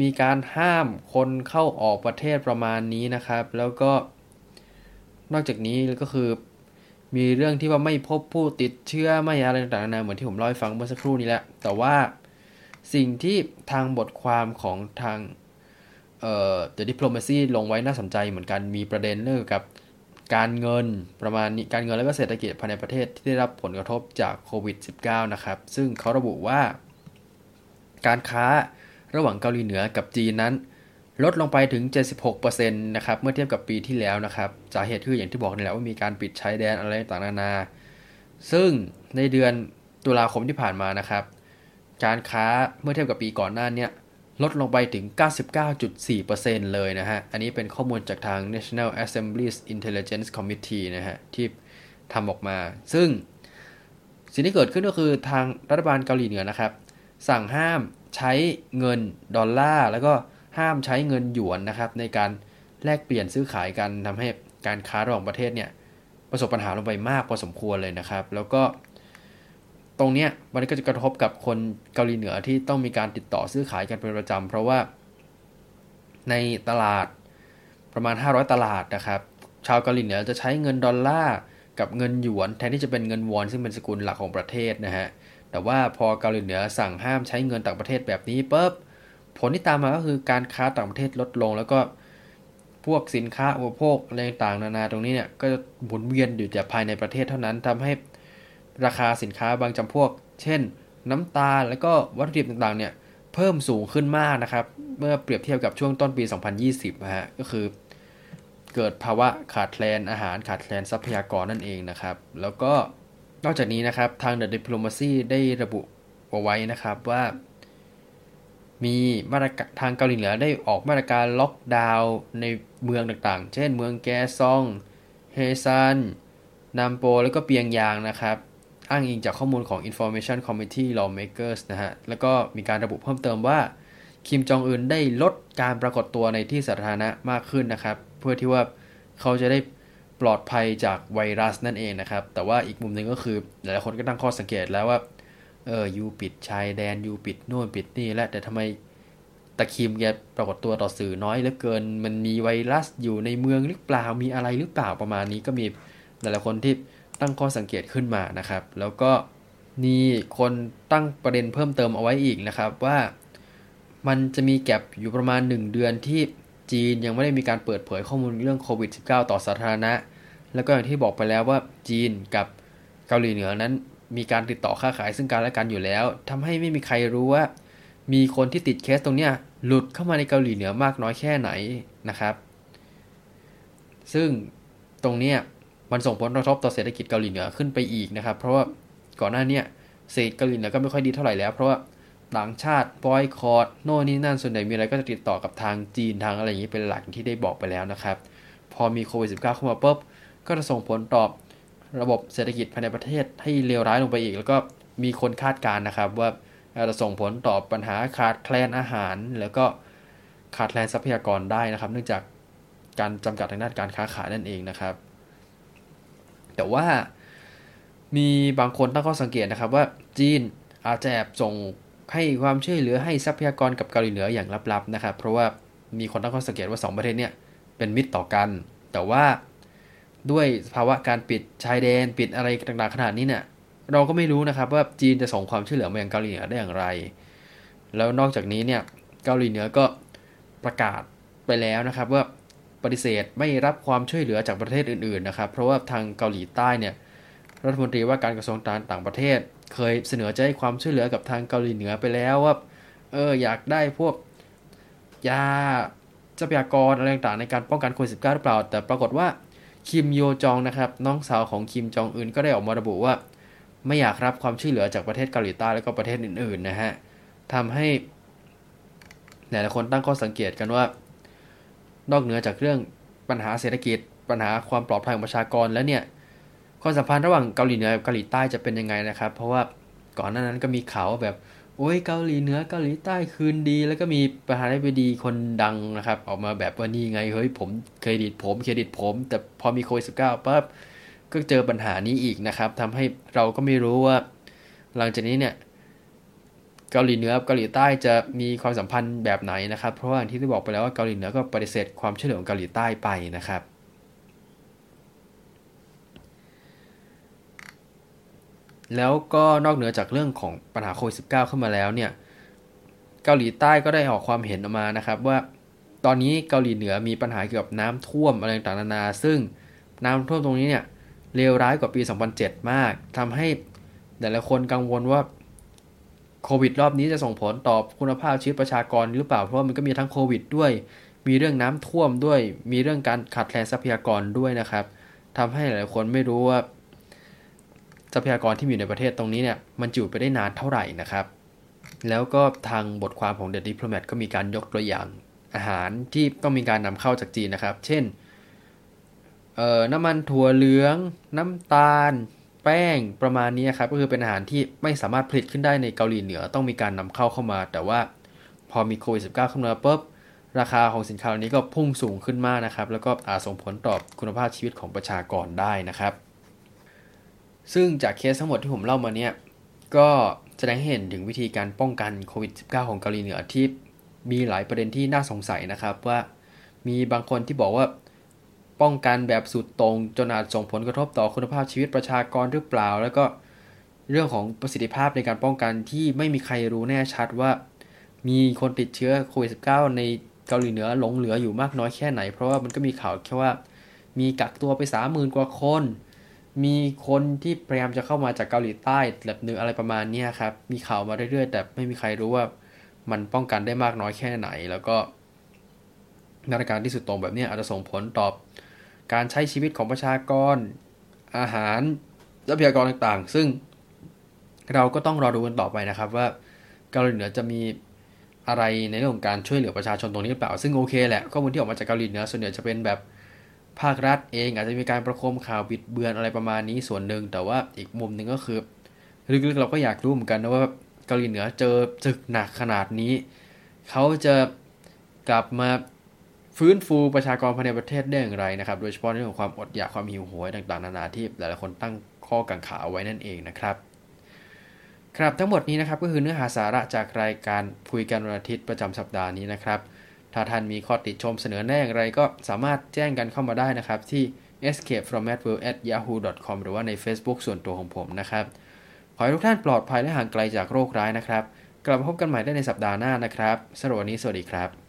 Speaker 1: มีการห้ามคนเข้าออกประเทศประมาณนี้นะครับ แล้วก็ นอกจากนี้ก็คือ มีเรื่องที่ว่าไม่พบผู้ติดเชื้อไม่อะไรต่างๆนาเหมือนที่ผมเล่าให้ฟังเมื่อสักครู่นี้แหละแต่ว่าสิ่งที่ทางบทความของทางเอ่อ The Diplomacy ลงไว้น่าสนใจเหมือนกันมีประเด็นเรื่องกับการเงินประมาณนี้การเงินและก็เศรษฐกิจภายในประเทศที่ได้รับผลกระทบจากโควิด -19 นะครับ ซึ่งเขาระบุว่า การค้าระหว่างเกาหลีเหนือกับจีนนั้น ลดลงไปถึง 76%นะครับ เมื่อเทียบกับปีที่แล้วนะครับ สาเหตุคืออย่างที่บอกนี่แหละว่ามีการปิดชายแดนอะไรต่างๆนานา ซึ่งในเดือนตุลาคมที่ผ่านมานะครับ การค้าเมื่อเทียบกับปีก่อนหน้านี้ลดลงไปถึง 99.4%เลยนะฮะ อันนี้เป็นข้อมูลจากทาง National Assembly's Intelligence Committee นะฮะ ที่ทำออกมา ซึ่งสิ่งที่เกิดขึ้นก็คือทางรัฐบาลเกาหลีเหนือนะครับ สั่งห้ามใช้เงินดอลลาร์แล้วก็ ห้ามใช้เงินหยวนนะครับในการแลกเปลี่ยนซื้อขายกันทำให้การค้าระหว่างประเทศเนี่ยประสบปัญหาลงไปมากพอสมควรเลยนะครับ แล้วก็ ตรงเนี้ยมันก็จะกระทบกับคนเกาหลีเหนือที่ต้องมีการติดต่อซื้อขายกันเป็นประจำเพราะว่า ในตลาดประมาณ 500 ตลาดนะครับ ชาวเกาหลีเหนือจะใช้เงินดอลลาร์กับเงินหยวน แทนที่จะเป็นเงินวอนซึ่งเป็นสกุลหลักของประเทศนะฮะแต่ว่าพอเกาหลีเหนือสั่งห้ามใช้เงินต่างประเทศแบบนี้ปุ๊บ ผลที่ตามมาก็คือการค้าต่างประเทศลดลง แล้วก็พวกสินค้าอุปโภคอะไรต่างๆนานาตรงนี้เนี่ยก็จะหมุนเวียนอยู่แต่ภายในประเทศเท่านั้นทำให้ราคาสินค้าบางจำพวก เช่น น้ำตาลแล้วก็วัตถุดิบต่างๆเนี่ยเพิ่มสูงขึ้นมากนะครับ เมื่อเปรียบเทียบกับช่วงต้นปี 2020นะฮะก็คือเกิดภาวะขาดแคลนอาหารขาดแคลนทรัพยากรนั่นเองนะครับ แล้วก็นอกจากนี้นะครับทาง The Diplomacy ได้ระบุเอาไว้นะครับว่า มีมาตรการทางเกาหลีเหนือได้ออกมาตรการล็อกดาวน์ในเมืองต่างๆ เช่นเมืองแกซอง เฮซันนามโป แล้วก็เปียงยางนะครับ อ้างอิงจากข้อมูลของ Information Committee Lawmakers นะฮะ แล้วก็มีการระบุเพิ่มเติมว่า คิมจองอึนได้ลดการปรากฏตัวในที่สาธารณะมากขึ้นนะครับ เพื่อที่ว่าเขาจะได้ปลอดภัยจากไวรัสนั่นเองนะครับ แต่ว่าอีกมุมหนึ่งก็คือหลายคนก็ตั้งข้อสังเกตแล้วว่า เออยูปิดชายแดนยูปิดโน่นปิดนี่และแต่ทำไมต่คิมแกปรากฏตัวต่อสื่อน้อยเหลือเกิน มันมีไวรัสอยู่ในเมืองหรือเปล่ามีอะไรหรือเปล่าประมาณนี้ก็มีหลายๆคนที่ตั้งข้อสังเกตขึ้นมานะครับ แล้วก็มีคนตั้งประเด็นเพิ่มเติมเอาไว้อีกนะครับว่ามันจะมีแก็บอยู่ประมาณ 1 เดือนที่จีนยังไม่ได้มีการเปิดเผยข้อมูลเรื่องโควิด -19 ต่อสาธารณะ แล้วก็อย่างที่บอกไปแล้วว่าจีนกับเกาหลีเหนือนั้น มีการติดต่อค้าขายซึ่งกันและกันอยู่แล้วทำให้ไม่มีใครรู้ว่า มีคนที่ติดเคสตรงเนี้ยหลุดเข้ามาในเกาหลีเหนือมากน้อยแค่ไหนนะครับ ซึ่งตรงเนี้ยมันส่งผลกระทบต่อเศรษฐกิจเกาหลีเหนือขึ้นไปอีกนะครับ เพราะว่าก่อนหน้านี้เศรษฐกิจเกาหลีเหนือก็ไม่ค่อยดีเท่าไหร่แล้ว เพราะว่าต่างชาติบอยคอร์ดโน่นนี่นั่นส่วนใหญ่มีอะไรก็จะติดต่อกับทางจีนทางอะไรอย่างนี้เป็นหลักที่ได้บอกไปแล้วนะครับ พอมีโควิด -19 เข้ามาปุ๊บก็จะส่งผลต่อ ระบบเศรษฐกิจภายในประเทศให้เลวร้ายลงไปอีก แล้วก็มีคนคาดการณ์นะครับ ว่าจะส่งผลต่อปัญหาขาดแคลนอาหาร แล้วก็ขาดแคลนทรัพยากรได้นะครับ เนื่องจากการจำกัดทางด้านการค้าขายนั่นเองนะครับ แต่ว่ามีบางคนตั้งข้อสังเกตนะครับว่าจีนอาจจะแอบส่งให้ความช่วยเหลือให้ทรัพยากรกับเกาหลีเหนืออย่างลับๆนะครับ เพราะว่ามีคนตั้งข้อสังเกตว่า 2 ประเทศเนี่ยเป็นมิตรต่อกัน แต่ว่า ด้วยภาวะการปิดชายแดนปิดอะไรต่างๆขนาดนี้เนี่ยเราก็ไม่รู้นะครับว่าจีนจะส่งความช่วยเหลือมายังเกาหลีเหนือได้อย่างไร แล้วนอกจากนี้เนี่ยเกาหลีเหนือก็ประกาศไปแล้วนะครับว่าปฏิเสธไม่รับความช่วยเหลือจากประเทศอื่นๆนะครับ เพราะว่าทางเกาหลีใต้เนี่ยรัฐมนตรีว่าการกระทรวงการต่างประเทศ เคยเสนอจะให้ความช่วยเหลือกับทางเกาหลีเหนือไปแล้วว่าเอออยากได้พวกยาทรัพยากรอะไรต่างๆในการป้องกันโควิด -19 หรือเปล่า แต่ปรากฏว่า คิมโยจองนะครับน้องสาวของคิมจองอึนก็ได้ออกมาระบุว่า ไม่อยากรับความช่วยเหลือจากประเทศเกาหลีใต้และก็ประเทศอื่นๆนะฮะทำให้หลายคนตั้งข้อสังเกตกันว่า นอกเหนือจากเรื่องปัญหาเศรษฐกิจ ปัญหาความปลอดภัยของประชากรแล้วเนี่ยความสัมพันธ์ระหว่างเกาหลีเหนือกับเกาหลีใต้จะเป็นยังไงนะครับ เพราะว่าก่อนหน้านั้นก็มีข่าวแบบ โอ้ยเกาหลีเหนือเกาหลีใต้คืนดี แล้วก็มีประธานาธิบดีคนดังนะครับ ออกมาแบบว่านี่ไงเฮ้ยผมเครดิตผมเครดิตผม แต่พอมีโควิดสิบเก้าปั๊บก็เจอปัญหานี้อีกนะครับทำให้เราก็ไม่รู้ว่า หลังจากนี้เนี่ยเกาหลีเหนือเกาหลีใต้จะมีความสัมพันธ์แบบไหนนะครับ เพราะว่าที่ได้บอกไปแล้วว่าเกาหลีเหนือก็ปฏิเสธความช่วยเหลือของเกาหลีใต้ไปนะครับ แล้วก็นอกเหนือจากเรื่องของปัญหาโควิด -19 เข้ามาแล้วเนี่ยเกาหลีใต้ก็ได้ออกความเห็นออกมานะครับว่าตอนนี้เกาหลีเหนือมีปัญหาเกี่ยวกับน้ำท่วมอะไรต่างๆนานา ซึ่งน้ำท่วมตรงนี้เนี่ยเลวร้ายกว่าปี 2007 มากทำให้แต่ละคนกังวลว่าโควิดรอบนี้จะส่งผลต่อคุณภาพชีวิตประชากรหรือเปล่า เพราะมันก็มีทั้งโควิดด้วย มีเรื่องน้ำท่วมด้วย มีเรื่องการขาดแคลนทรัพยากรด้วยนะครับทำให้หลายคนไม่รู้ว่า ทรัพยากรที่มีอยู่ในประเทศตรงนี้เนี่ยมันจูไปได้นานเท่าไหร่นะครับ แล้วก็ทางบทความของ The Diplomat ก็มีการยกตัวอย่างอาหารที่ต้องมีการนำเข้าจากจีนนะครับ เช่นน้ำมันถั่วเหลือง น้ำตาล แป้งประมาณนี้ครับก็คือเป็นอาหารที่ไม่สามารถผลิตขึ้นได้ในเกาหลีเหนือต้องมีการนำเข้าเข้ามา แต่ว่าพอมีโควิด -19 เข้ามาปุ๊บราคาของสินค้าเหล่านี้ก็พุ่งสูงขึ้นมากนะครับ แล้วก็อาจส่งผลต่อคุณภาพชีวิตของประชากรได้นะครับ ซึ่งจากเคสทั้งหมดที่ผมเล่ามาเนี่ย ก็แสดงให้เห็นถึงวิธีการป้องกันโควิด -19 ของเกาหลีเหนือที่มีหลายประเด็นที่น่าสงสัยนะครับว่ามีบางคนที่บอกว่าป้องกันแบบสุดตรงจนอาจส่งผลกระทบต่อคุณภาพชีวิตประชากรหรือเปล่า แล้วก็เรื่องของประสิทธิภาพในการป้องกันที่ไม่มีใครรู้แน่ชัดว่า มีคนติดเชื้อโควิด -19 ในเกาหลีเหนือหลงเหลืออยู่มากน้อยแค่ไหน เพราะว่ามันก็มีข่าวแค่ว่า มีกักตัวไป30,000กว่าคน มีคนที่พยายามจะเข้ามาจากเกาหลีใต้แบบหนึ่งอะไรประมาณนี้ครับ มีข่าวมาเรื่อยๆ แต่ไม่มีใครรู้ว่ามันป้องกันได้มากน้อยแค่ไหน แล้วก็มาตรการที่สุดตรงแบบนี้อาจจะส่งผลต่อการใช้ชีวิตของประชากรอาหารทรัพยากรต่างๆ ซึ่งเราก็ต้องรอดูกันต่อไปนะครับว่าเกาหลีเหนือจะมีอะไรในเรื่องของการช่วยเหลือประชาชนตรงนี้หรือเปล่า ซึ่งโอเคแหละข้อมูลที่ออกมาจากเกาหลีเหนือส่วนใหญ่จะเป็นแบบ ภาครัฐเองอาจจะมีการประโคมข่าวบิดเบือนอะไรประมาณนี้ส่วนหนึ่ง แต่ว่าอีกมุมหนึ่งก็คือลึกๆเราก็อยากรู้เหมือนกันนะว่าเกาหลีเหนือเจอจึกหนักขนาดนี้ เขาจะกลับมาฟื้นฟูประชากรภายในประเทศได้อย่างไรนะครับ โดยเฉพาะเรื่องของความอดอยากความหิวโหยต่างๆนานาที่หลายๆคนตั้งข้อกังขาไว้นั่นเองนะครับ ครับทั้งหมดนี้นะครับก็คือเนื้อหาสาระจากรายการคุยกันวันอาทิตย์ประจำสัปดาห์นี้นะครับ ถ้าท่านมีข้อติชมเสนอแน่อะไรก็สามารถแจ้งกันเข้ามาได้นะครับที่ escape from mad world at yahoo com หรือว่าใน Facebook ส่วนตัวของผมนะครับ ขอให้ทุกท่านปลอดภัยและห่างไกลจากโรคร้ายนะครับ กลับมาพบกันใหม่ได้ในสัปดาห์หน้านะครับสำหรับวันนี้สวัสดีครับ